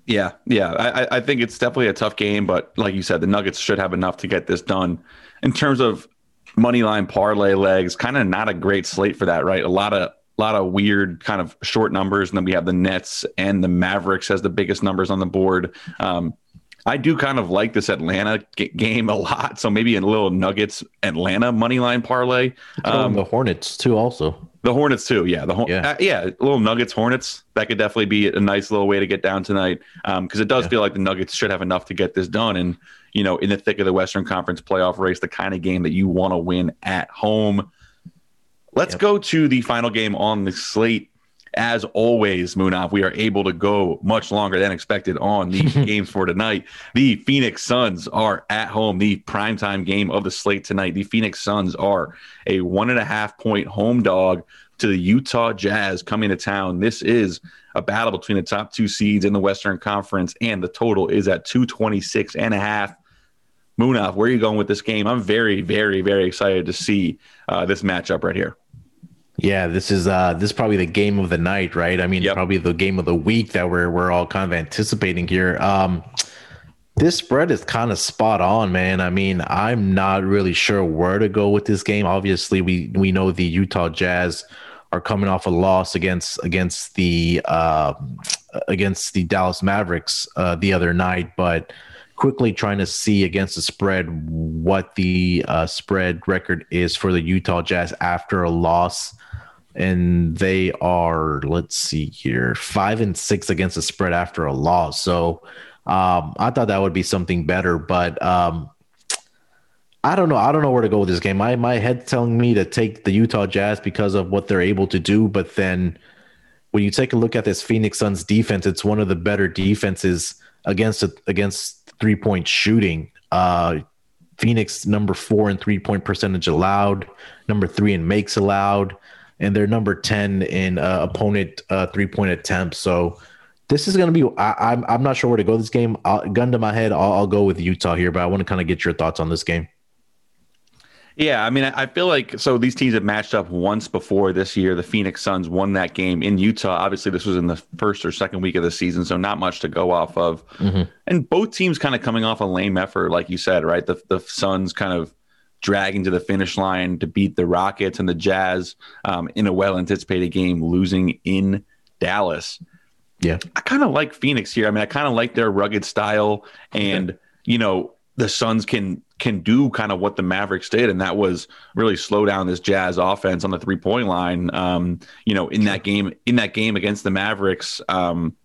Yeah, yeah. I, I think it's definitely a tough game, but like you said, the Nuggets should have enough to get this done. In terms of money line parlay legs, kind of not a great slate for that, right? A lot of a lot of weird kind of short numbers, and then we have the Nets and the Mavericks as the biggest numbers on the board. Um, I do kind of like this Atlanta g- game a lot, so maybe a little Nuggets Atlanta money line parlay. Um, the Hornets too, also. The Hornets too, yeah. The yeah, uh, yeah, little Nuggets Hornets that could definitely be a nice little way to get down tonight because um, it does yeah. feel like the Nuggets should have enough to get this done, and you know, in the thick of the Western Conference playoff race, the kind of game that you want to win at home. Let's yep. go to the final game on the slate. As always, Munaf, we are able to go much longer than expected on the *laughs* games for tonight. The Phoenix Suns are at home, the primetime game of the slate tonight. The Phoenix Suns are a one and a half point home dog to the Utah Jazz coming to town. This is a battle between the top two seeds in the Western Conference, and the total is at 226 and a half. Munaf, where are you going with this game? I'm very, very, very excited to see uh, this matchup right here. Yeah, this is uh this is probably the game of the night, right? I mean, yep. probably the game of the week that we're we're all kind of anticipating here. Um this spread is kind of spot on, man. I mean, I'm not really sure where to go with this game. Obviously, we we know the Utah Jazz are coming off a loss against against the uh, against the Dallas Mavericks uh, the other night, but quickly trying to see against the spread what the uh, spread record is for the Utah Jazz after a loss and they are let's see here five and six against the spread after a loss. So um, i thought that would be something better but um, i don't know. I don't know where to go with this game. My, my head telling me to take the utah jazz because of what they're able to do but then when you take a look at this phoenix suns defense it's one of the better defenses against against three point shooting. Uh, phoenix number four in three point percentage allowed number three in makes allowed and they're number 10 in uh, opponent uh, three point attempts. So this is going to be, I, am I'm, I'm not sure where to go this game. I'll, gun to my head, I'll, I'll go with Utah here, but I want to kind of get your thoughts on this game. Yeah, I mean, I feel like so these teams have matched up once before this year. The Phoenix Suns won that game in Utah. Obviously, this was in the first or second week of the season, so not much to go off of. Mm-hmm. And both teams kind of coming off a lame effort, like you said, right? The the Suns kind of dragging to the finish line to beat the Rockets and the Jazz um, in a well anticipated game, losing in Dallas. Yeah. I kind of like Phoenix here. I mean, I kind of like their rugged style and, you know, the Suns can can do kind of what the Mavericks did, and that was really slow down this Jazz offense on the three point line. Um, you know, in that game, in that game against the Mavericks, um,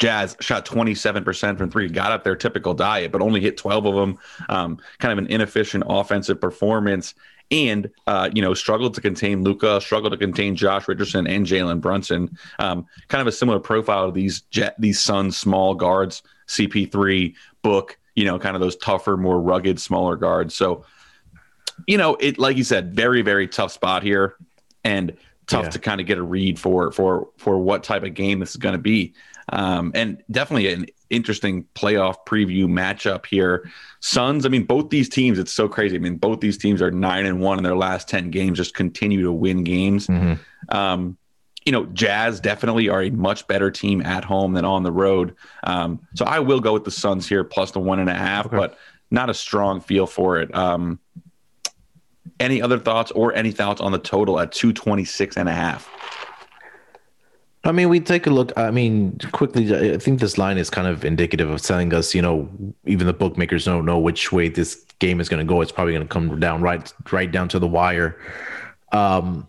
Jazz shot 27% from three, got up their typical diet, but only hit 12 of them. Um, kind of an inefficient offensive performance. And, uh, you know, struggled to contain Luka, struggled to contain Josh Richardson and Jalen Brunson. Um, kind of a similar profile of these Jet, these Suns small guards, CP3, Book, you know, kind of those tougher, more rugged, smaller guards. So, you know, it like you said, very, very tough spot here. And tough yeah. to kind of get a read for for for what type of game this is going to be. Um, and definitely an interesting playoff preview matchup here. Suns, I mean, both these teams, it's so crazy. I mean, both these teams are nine and one in their last 10 games, just continue to win games. Mm-hmm. Um, you know, Jazz definitely are a much better team at home than on the road. Um, so I will go with the Suns here plus the one and a half, okay. but not a strong feel for it. Um, any other thoughts or any thoughts on the total at 226 and a half? I mean, we take a look. I mean, quickly, I think this line is kind of indicative of telling us, you know, even the bookmakers don't know which way this game is going to go. It's probably going to come down right, right down to the wire. Um,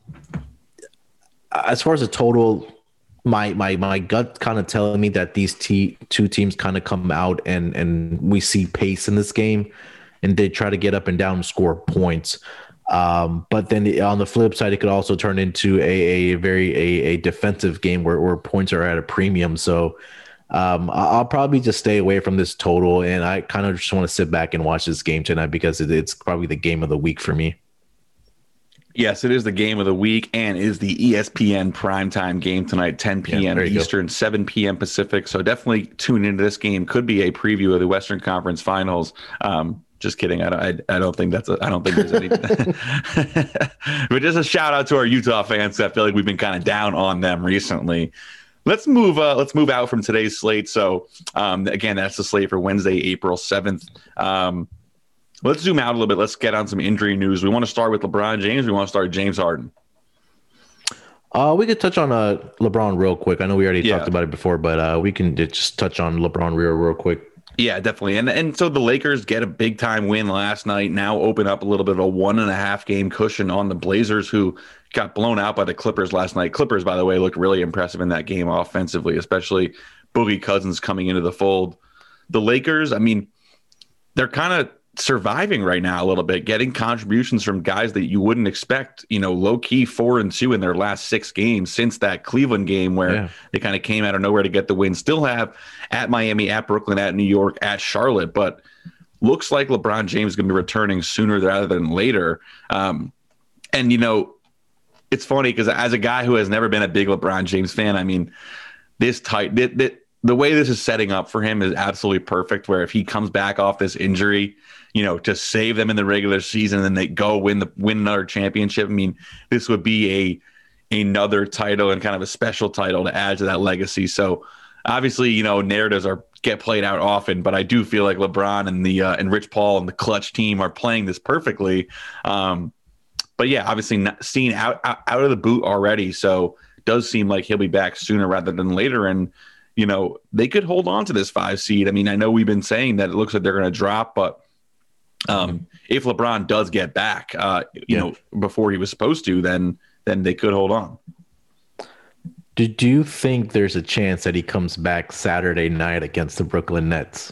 as far as the total, my my my gut kind of telling me that these t- two teams kind of come out and and we see pace in this game, and they try to get up and down, and score points. Um, but then on the flip side, it could also turn into a, a very a, a defensive game where, where points are at a premium. So um, I'll probably just stay away from this total, and I kind of just want to sit back and watch this game tonight because it's probably the game of the week for me. Yes, it is the game of the week and is the ESPN primetime game tonight, 10 p.m. Yeah, Eastern, 7 p.m. Pacific. So definitely tune into this game. Could be a preview of the Western Conference Finals. Um, just kidding. I don't. I, I don't think that's. A, I don't think there's any. *laughs* but just a shout out to our Utah fans. I feel like we've been kind of down on them recently. Let's move. Uh, let's move out from today's slate. So um, again, that's the slate for Wednesday, April seventh. Um, let's zoom out a little bit. Let's get on some injury news. We want to start with LeBron James. We want to start James Harden. Uh, we could touch on uh, LeBron real quick. I know we already yeah. talked about it before, but uh, we can just touch on LeBron real, real quick. Yeah, definitely. And and so the Lakers get a big time win last night. Now open up a little bit of a one and a half game cushion on the Blazers, who got blown out by the Clippers last night. Clippers, by the way, looked really impressive in that game offensively, especially Boogie Cousins coming into the fold. The Lakers, I mean, they're kind of surviving right now a little bit, getting contributions from guys that you wouldn't expect, you know, low key four and two in their last six games since that Cleveland game where yeah. they kind of came out of nowhere to get the win. Still have at Miami, at Brooklyn, at New York, at Charlotte, but looks like LeBron James is going to be returning sooner rather than later. Um, and, you know, it's funny because as a guy who has never been a big LeBron James fan, I mean, this tight, that, that, the way this is setting up for him is absolutely perfect. Where if he comes back off this injury, you know, to save them in the regular season and then they go win the win another championship. I mean, this would be a another title and kind of a special title to add to that legacy. So obviously, you know, narratives are get played out often, but I do feel like LeBron and the uh, and Rich Paul and the Klutch team are playing this perfectly. Um, but yeah, obviously not seen out, out out of the boot already, so does seem like he'll be back sooner rather than later. And you know, they could hold on to this five seed. I mean, I know we've been saying that it looks like they're going to drop, but um, if LeBron does get back, uh, you yeah. know, before he was supposed to, then then they could hold on. Do, do you think there's a chance that he comes back Saturday night against the Brooklyn Nets?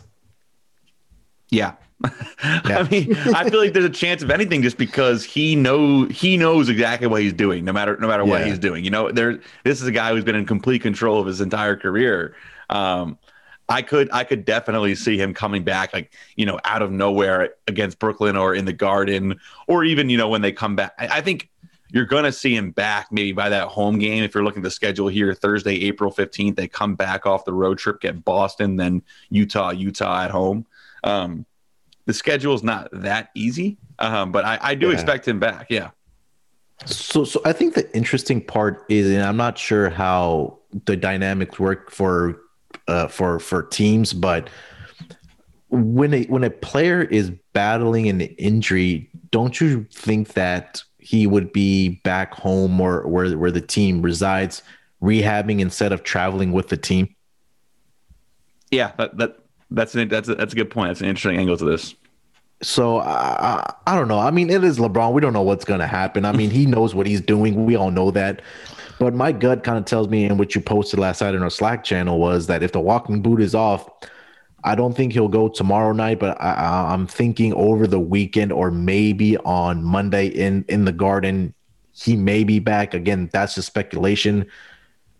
Yeah. *laughs* yeah. I mean, I feel like there's a chance of anything just because he know he knows exactly what he's doing, no matter no matter what yeah. he's doing. You know, there this is a guy who's been in complete control of his entire career. Um, I could I could definitely see him coming back like you know out of nowhere against Brooklyn or in the Garden or even you know when they come back. I, I think you're going to see him back maybe by that home game. If you're looking at the schedule here, Thursday, April 15th, they come back off the road trip, get Boston, then Utah, Utah at home. Um, the schedule is not that easy, um, but I, I do yeah. expect him back. Yeah. So, so I think the interesting part is, and I'm not sure how the dynamics work for uh, for for teams, but when a when a player is battling an injury, don't you think that he would be back home or where where the team resides, rehabbing instead of traveling with the team? Yeah, that, that that's an, that's a, that's a good point. That's an interesting angle to this. So I, I don't know. I mean, it is LeBron. We don't know what's going to happen. I mean, he knows what he's doing. We all know that. But my gut kind of tells me, and what you posted last night in our Slack channel was that if the walking boot is off, I don't think he'll go tomorrow night, but I, am thinking over the weekend or maybe on Monday in in the Garden, he may be back. Again, that's just speculation.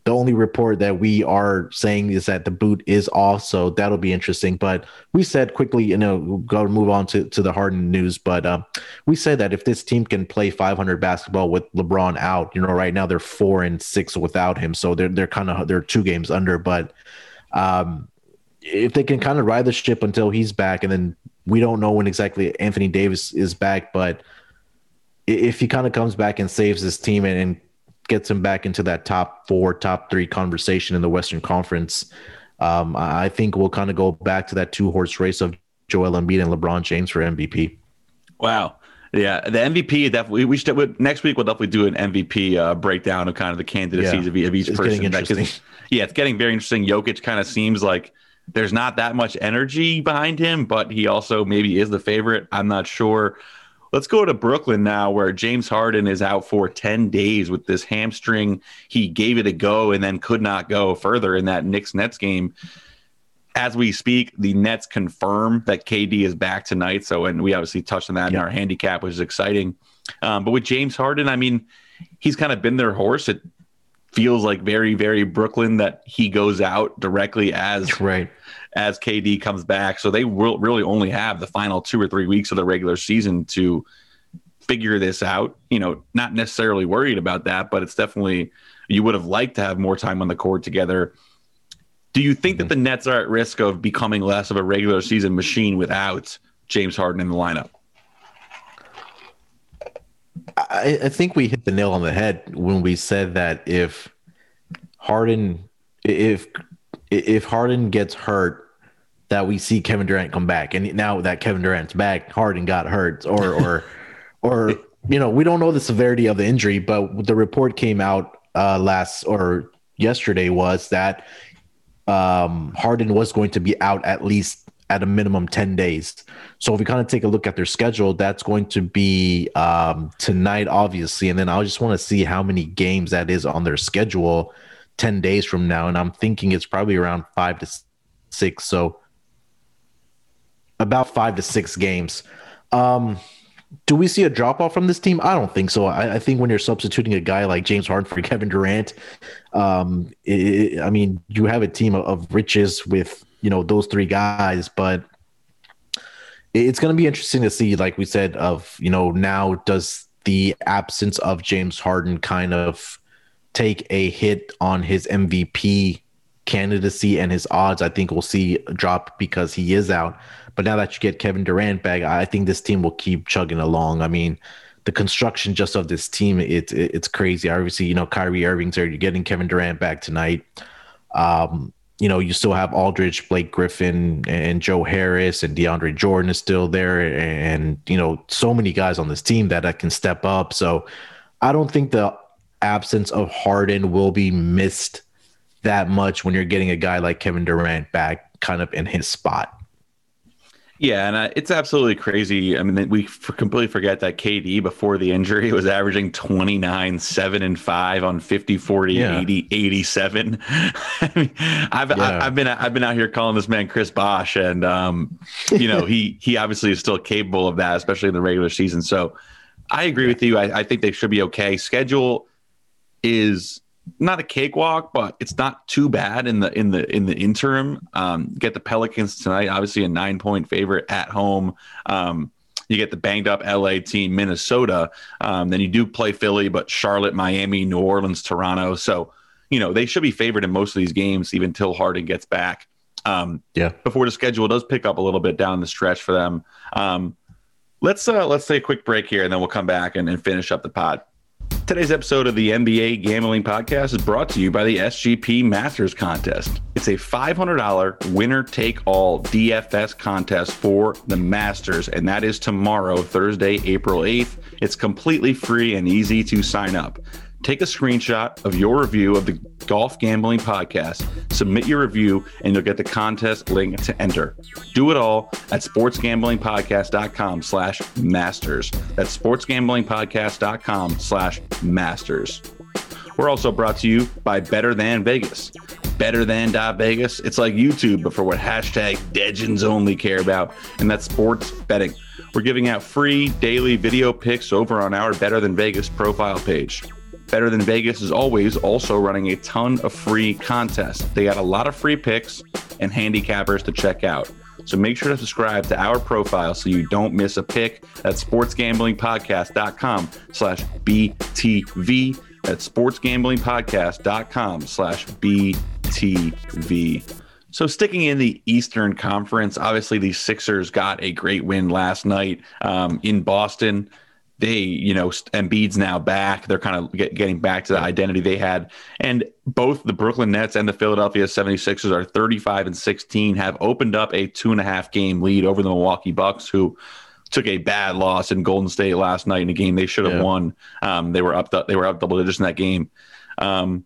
The only report that we are saying is that the boot is off, so that'll be interesting. But we said quickly, you know, go move on to, to the Harden news. But uh, we said that if this team can play 500 basketball with LeBron out, you know, right now they're four and six without him, so they're they're kind of they're two games under. But um, if they can kind of ride the ship until he's back, and then we don't know when exactly Anthony Davis is back, but if he kind of comes back and saves his team and, and gets him back into that top four, top three conversation in the Western Conference, um, I think we'll kind of go back to that two horse race of Joel Embiid and LeBron James for MVP. Wow. Yeah, the MVP definitely. We should next week. We'll definitely do an MVP uh, breakdown of kind of the candidacies yeah. of, of, each it's person. Yeah, it's getting very interesting. Jokic kind of seems like there's not that much energy behind him, but he also maybe is the favorite. I'm not sure. Let's go to Brooklyn now, where James Harden is out for 10 days with this hamstring. He gave it a go and then could not go further in that Knicks Nets game. As we speak, the Nets confirm that KD is back tonight. So, and we obviously touched on that in our handicap, which is exciting. Um, but with James Harden, I mean, he's kind of been their horse. It feels like very, very Brooklyn that he goes out directly as right as KD comes back. So they will really only have the final two or three weeks of the regular season to figure this out. You know, not necessarily worried about that, but it's definitely you would have liked to have more time on the court together. Do you think mm-hmm. that the Nets are at risk of becoming less of a regular season machine without James Harden in the lineup? I, I think we hit the nail on the head when we said that if Harden, if if Harden gets hurt, that we see Kevin Durant come back. And now that Kevin Durant's back, Harden got hurt, or or *laughs* or you know, we don't know the severity of the injury, but the report came out uh, last or yesterday was that um, Harden was going to be out at least at a minimum 10 days. So if we kind of take a look at their schedule, that's going to be um, tonight, obviously. And then I just want to see how many games that is on their schedule 10 days from now. And I'm thinking it's probably around five to six. So about five to six games. Um, do we see a drop off from this team? I don't think so. I, I, think when you're substituting a guy like James Harden for *laughs* Kevin Durant, um, it, I mean, you have a team of, of riches with you know those three guys, but it's going to be interesting to see. Like we said, of you know now does the absence of James Harden kind of take a hit on his MVP candidacy and his odds, I think we'll see drop because he is out. But now that you get Kevin Durant back, I think this team will keep chugging along. I mean, the construction just of this team, it's it's crazy. Obviously, you know, Kyrie Irving's there. You're getting Kevin Durant back tonight. Um, you know, you still have Aldridge, Blake Griffin, and Joe Harris, and DeAndre Jordan is still there, and you know, so many guys on this team that, that can step up. So, I don't think the absence of Harden will be missed that much when you're getting a guy like Kevin Durant back kind of in his spot. Yeah, and uh, it's absolutely crazy. I mean, we f- completely forget that KD before the injury was averaging 29, 7 and 5 on 50, 40, yeah. 80, 87. *laughs* I mean, I've, yeah. I, have been I've been out here calling this man Chris Bosh and um, you know, he *laughs* he obviously is still capable of that, especially in the regular season. So, I agree with you. I, I think they should be okay. Schedule is not a cakewalk, but it's not too bad in the in the in the interim. Um, get the Pelicans tonight, obviously a nine point favorite at home. Um, you get the banged up LA team, Minnesota. Um, then you do play Philly, but Charlotte, Miami, New Orleans, Toronto. So you know they should be favored in most of these games, even till Harden gets back. Um, yeah. Before the schedule does pick up a little bit down the stretch for them. Um, let's uh, let's take a quick break here, and then we'll come back and, and finish up the pod. Today's episode of the NBA Gambling Podcast is brought to you by the SGP Masters Contest. It's a $500 winner take all DFS contest for the Masters, and that is tomorrow, Thursday, April 8th. It's completely free and easy to sign up. Take a screenshot of your review of the Golf Gambling Podcast, submit your review, and you'll get the contest link to enter. Do it all at sportsgamblingpodcast.com slash masters. That's sportsgamblingpodcast.com slash masters. We're also brought to you by Better Than Vegas. Better Than Vegas. It's like YouTube, but for what hashtag Degens only care about, and that's sports betting. We're giving out free daily video picks over on our Better Than Vegas profile page. Better Than Vegas is always also running a ton of free contests. They got a lot of free picks and handicappers to check out. So make sure to subscribe to our profile so you don't miss a pick at sportsgamblingpodcast.com slash BTV. That's sportsgamblingpodcast.com slash BTV. So sticking in the Eastern Conference, obviously the Sixers got a great win last night um, in Boston they, you know, Embiid's now back. They're kind of get, getting back to the identity they had. And both the Brooklyn Nets and the Philadelphia 76ers are 35 and 16, have opened up a two and a half game lead over the Milwaukee Bucks, who took a bad loss in Golden State last night in a game they should have yeah. won. Um, they were up, they were up double digits in that game. Um,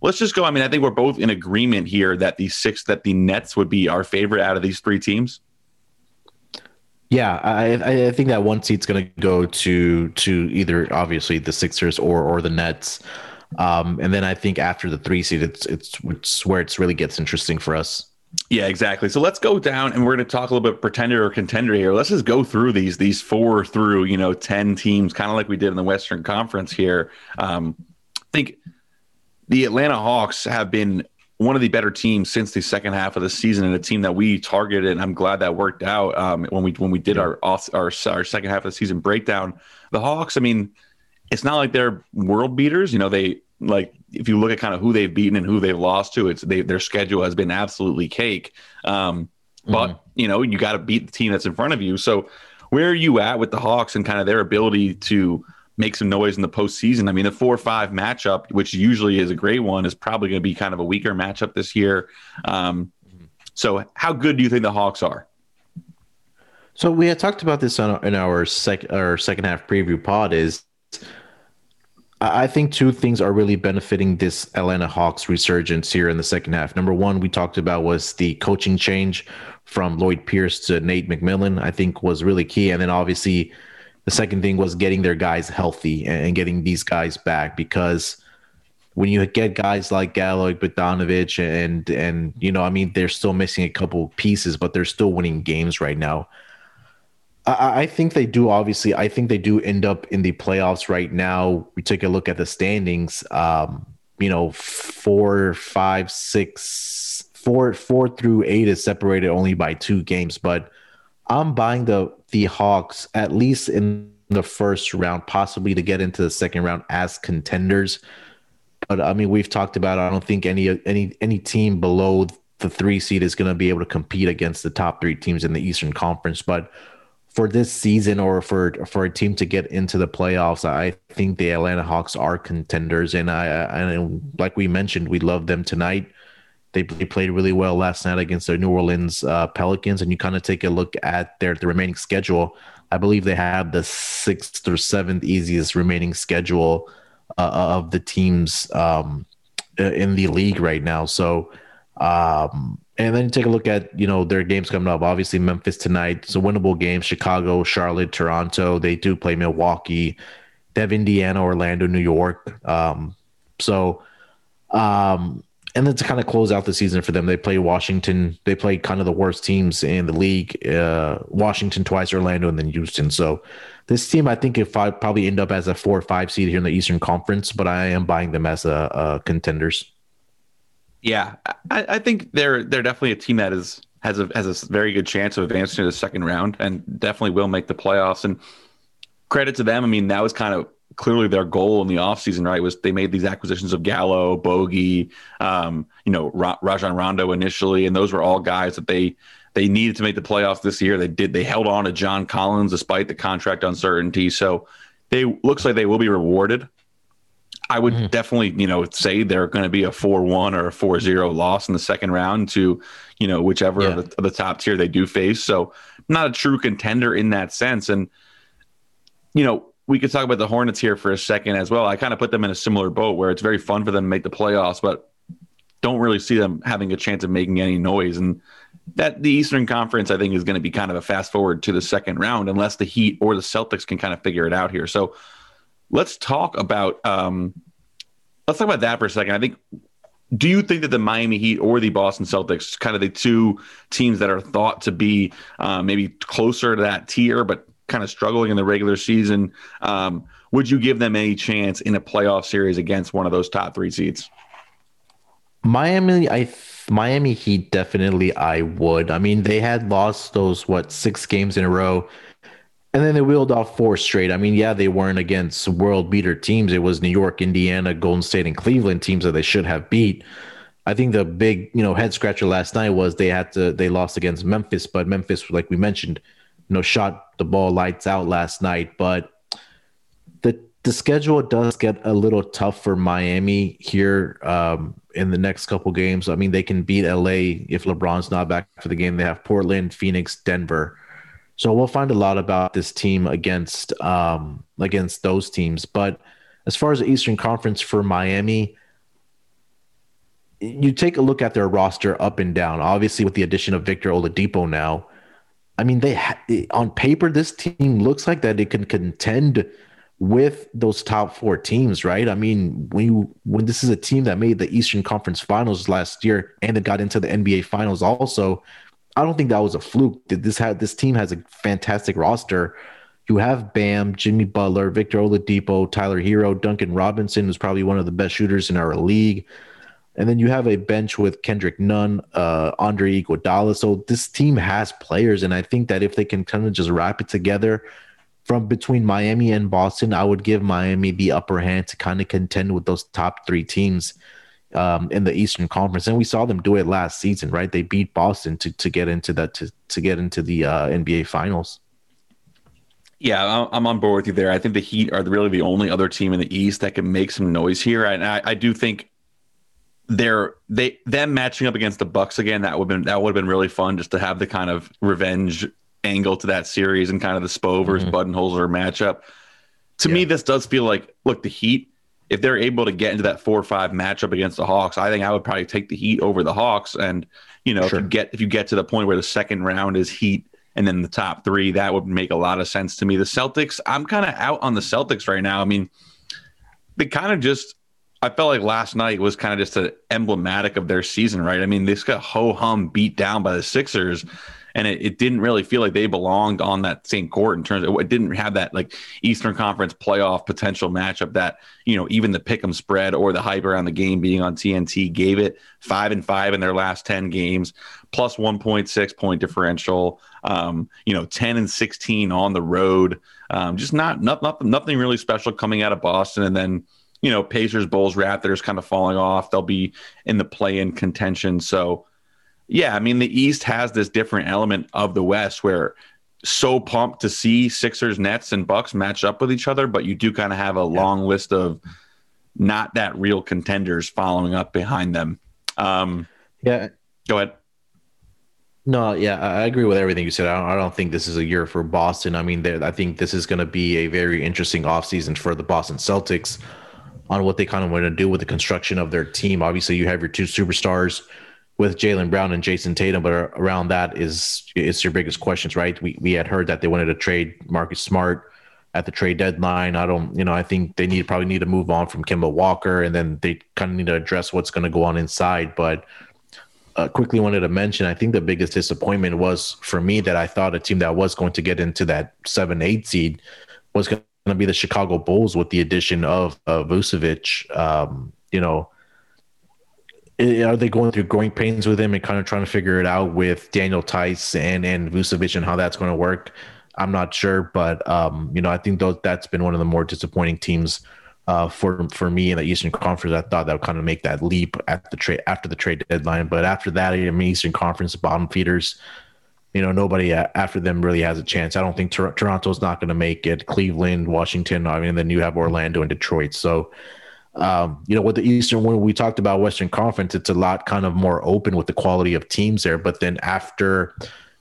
let's just go. I mean, I think we're both in agreement here that the six that the Nets would be our favorite out of these three teams. Yeah, I, I think that one seat's going to go to to either obviously the Sixers or or the Nets, um, and then I think after the three seed, it's it's, it's where it's really gets interesting for us. Yeah, exactly. So let's go down and we're going to talk a little bit pretender or contender here. Let's just go through these these four through you know ten teams, kind of like we did in the Western Conference here. Um, I think the Atlanta Hawks have been one of the better teams since the second half of the season, and a team that we targeted. And I'm glad that worked out um, when we when we did our, our our second half of the season breakdown. The Hawks, I mean, it's not like they're world beaters. You know, they like if you look at kind of who they've beaten and who they've lost to, it's they, their schedule has been absolutely cake. Um, but mm-hmm. you know, you got to beat the team that's in front of you. So where are you at with the Hawks and kind of their ability to make some noise in the postseason. I mean, the four or five matchup, which usually is a great one, is probably going to be kind of a weaker matchup this year. Um, so, how good do you think the Hawks are? So we had talked about this on, in our second our second half preview pod. Is I think two things are really benefiting this Atlanta Hawks resurgence here in the second half. Number one, we talked about was the coaching change from Lloyd Pierce to Nate McMillan. I think was really key, and then obviously the second thing was getting their guys healthy and getting these guys back because when you get guys like Gallo, Bogdanovic, and and you know, I mean, they're still missing a couple pieces, but they're still winning games right now. I, I, think they do. Obviously, I think they do end up in the playoffs right now. We take a look at the standings. Um, you know, four, five, six, four, four through eight is separated only by two games, but I'm buying the the Hawks at least in the first round, possibly to get into the second round as contenders. But I mean, we've talked about. I don't think any any any team below the three seed is going to be able to compete against the top three teams in the Eastern Conference. But for this season, or for for a team to get into the playoffs, I think the Atlanta Hawks are contenders. And I, and like we mentioned, we love them tonight. They, they played really well last night against the New Orleans uh, Pelicans, and you kind of take a look at their the remaining schedule. I believe they have the sixth or seventh easiest remaining schedule uh, of the teams um, in the league right now. So, um, and then you take a look at you know their games coming up. Obviously, Memphis tonight. It's a winnable game. Chicago, Charlotte, Toronto. They do play Milwaukee. They have Indiana, Orlando, New York. Um, so, um, and then to kind of close out the season for them, they play Washington. They play kind of the worst teams in the league: uh, Washington twice, Orlando, and then Houston. So this team, I think, if I probably end up as a four or five seed here in the Eastern Conference, but I am buying them as a, a contenders. Yeah, I, I, think they're they're definitely a team that is has a has a very good chance of advancing to the second round, and definitely will make the playoffs. And credit to them. I mean, that was kind of clearly their goal in the offseason, right, was they made these acquisitions of Gallo, Bogey, um, you know, Ra- Rajon Rondo initially, and those were all guys that they they needed to make the playoffs this year. They did. They held on to John Collins despite the contract uncertainty. So they looks like they will be rewarded. I would mm-hmm. definitely, you know, say they're going to be a four-one or a four-zero loss in the second round to, you know, whichever yeah. of, the, of the top tier they do face. So not a true contender in that sense. And you know, we could talk about the Hornets here for a second as well. I kind of put them in a similar boat where it's very fun for them to make the playoffs, but don't really see them having a chance of making any noise. And that the Eastern Conference, I think, is going to be kind of a fast forward to the second round unless the Heat or the Celtics can kind of figure it out here. So let's talk about um, let's talk about that for a second. I think. Do you think that the Miami Heat or the Boston Celtics, kind of the two teams that are thought to be uh, maybe closer to that tier, but kind of struggling in the regular season, um, would you give them any chance in a playoff series against one of those top three seeds? Miami, I Miami Heat definitely I would. I mean, they had lost those what six games in a row, and then they wheeled off four straight. I mean, yeah, they weren't against world beater teams. It was New York, Indiana, Golden State, and Cleveland teams that they should have beat. I think the big, you know, head scratcher last night was they had to they lost against Memphis, but Memphis, like we mentioned, know, shot the ball lights out last night. But the the schedule does get a little tough for Miami here. Um, in the next couple games. I mean, they can beat LA if LeBron's not back for the game. They have Portland, Phoenix, Denver. So we'll find a lot about this team against um, against those teams. But as far as the Eastern Conference for Miami, you take a look at their roster up and down. Obviously, with the addition of Victor Oladipo now, I mean, they ha- eh, on paper this team looks like that it can contend with those top four teams, right? I mean, when you when this is a team that made the Eastern Conference Finals last year and it got into the NBA Finals also, I don't think that was a fluke. This had this team has a fantastic roster. You have Bam, Jimmy Butler, Victor Oladipo, Tyler Herro, Duncan Robinson, who's probably one of the best shooters in our league. And then you have a bench with Kendrick Nunn, uh, Andre Iguodala. So this team has players, and I think that if they can kind of just wrap it together from between Miami and Boston, I would give Miami the upper hand to kind of contend with those top three teams um, in the Eastern Conference, and we saw them do it last season, right? They beat Boston to to get into that to to get into the uh, NBA Finals. Yeah, I'm on board with you there. I think the Heat are really the only other team in the East that can make some noise here, and I, I do think they're they them matching up against the Bucks again. That would been that would have been really fun just to have the kind of revenge angle to that series and kind of the Spo versus mm-hmm. Budenholzer matchup. To yeah. me, this does feel like look the Heat. If they're able to get into that four or five matchup against the Hawks, I think I would probably take the Heat over the Hawks. And you know, sure. if you get if you get to the point where the second round is Heat and then the top three, that would make a lot of sense to me. The Celtics, I'm kind of out on the Celtics right now. I mean, they kind of just I felt like last night was kind of just an emblematic of their season, right? I mean, they got ho hum beat down by the Sixers and it, it didn't really feel like they belonged on that same court in terms of it didn't have that like Eastern Conference playoff potential matchup that you know even the pick'em spread or the hype around the game being on TNT gave it five and five in their last ten games, plus one point six point differential. Um, you know, ten and sixteen on the road. Um, just not, not, not nothing really special coming out of Boston, and then you know Pacers, Bulls, Raptors kind of falling off. They'll be in the play-in contention. So yeah, I mean the East has this different element of the West where so pumped to see Sixers, Nets, and Bucks match up with each other, but you do kind of have a yeah. long list of not that real contenders following up behind them. Um, yeah, go ahead. No, yeah, I agree with everything you said. I don't, I don't think this is a year for Boston. I mean, I think this is going to be a very interesting offseason for the Boston Celtics on what they kind of want to do with the construction of their team. Obviously, you have your two superstars with Jaylen Brown and Jayson Tatum, but around that is is your biggest questions, right? We we had heard that they wanted to trade Marcus Smart at the trade deadline. I don't, you know, I think they need probably need to move on from Kemba Walker, and then they kind of need to address what's going to go on inside. But uh, quickly wanted to mention, I think the biggest disappointment was for me that I thought a team that was going to get into that seven eight seed was going to be the Chicago Bulls with the addition of uh, Vucevic. Um, you know are they going through growing pains with him and kind of trying to figure it out with Daniel Theis and and Vucevic and how that's going to work? I'm not sure, but um, you know, I think those, that's been one of the more disappointing teams uh, for for me in the Eastern Conference. I thought that would kind of make that leap at the trade after the trade deadline, but after that, I mean, Eastern Conference bottom feeders. You know, nobody after them really has a chance. I don't think Tor- Toronto's not going to make it. Cleveland, Washington, I mean, then you have Orlando and Detroit. So um, you know, with the Eastern, when we talked about Western Conference, it's a lot kind of more open with the quality of teams there. But then after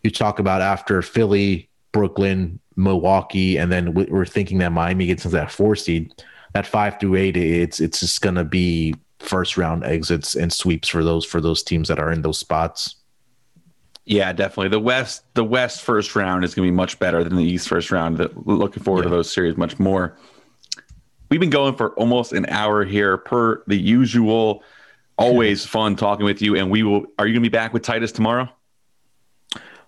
you talk about after Philly, Brooklyn, Milwaukee, and then we're thinking that Miami gets into that four seed, that five through eight, it's it's just going to be first round exits and sweeps for those for those teams that are in those spots. Yeah, definitely. The West, the West first round is going to be much better than the East first round. Looking forward yeah. to those series much more. we've been going for almost an hour here per the usual. Always *laughs* fun talking with you. And we will, are you going to be back with Titus tomorrow?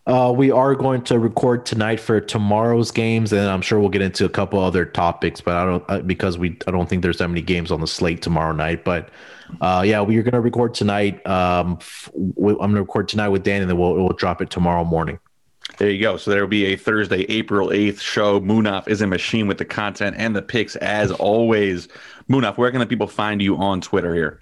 Uh, we are going to record tonight for tomorrow's games, and I'm sure we'll get into a couple other topics. But I don't uh, because we I don't think there's that many games on the slate tomorrow night. But uh, yeah, we are going to record tonight. Um, I'm going to record tonight with Dan, and then we'll we'll drop it tomorrow morning. There you go. So there will be a Thursday, April 8th show. Munaf is a machine with the content and the picks as always. Munaf, where can the people find you on Twitter here?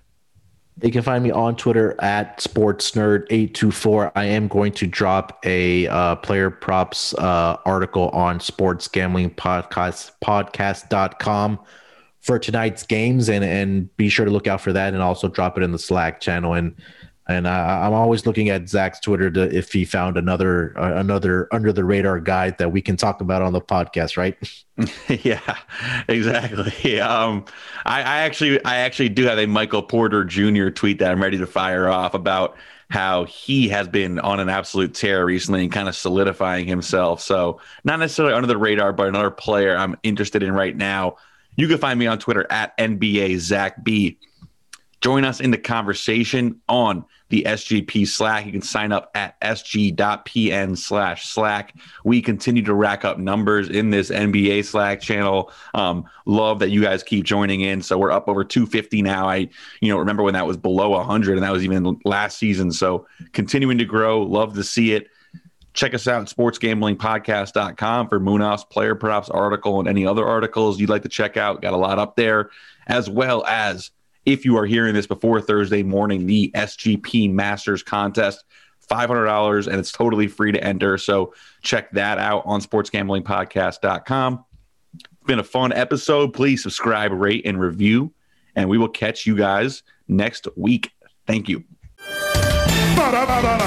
They can find me on Twitter at sportsnerd824. I am going to drop a uh, player props uh, article on sports gambling podcast podcast.com for tonight's games and and be sure to look out for that and also drop it in the Slack channel and and I, am always looking at Zach's Twitter to if he found another uh, another under the radar guide that we can talk about on the podcast, right? *laughs* *laughs* yeah, exactly. *laughs* Um, I, I actually I actually do have a Michael Porter Jr. tweet that I'm ready to fire off about how he has been on an absolute tear recently and kind of solidifying himself. So not necessarily under the radar, but another player I'm interested in right now. You can find me on Twitter at NBA Zach B. Join us in the conversation on the SGP Slack. You can sign up at sg.pn slash Slack. We continue to rack up numbers in this NBA Slack channel. Um, love that you guys keep joining in. So we're up over 250 now. I, you know, remember when that was below 100 and that was even last season. So continuing to grow. Love to see it. Check us out at sportsgamblingpodcast.com for Munaf's player props article and any other articles you'd like to check out. Got a lot up there, as well as if you are hearing this before Thursday morning, the SGP Masters contest. $500 and it's totally free to enter. So check that out on sportsgamblingpodcast.com. Been a fun episode. Please subscribe, rate, and review. And we will catch you guys next week. Thank you.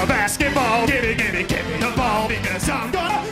Basketball, gimme, gimme, gimme the ball because I'm gonna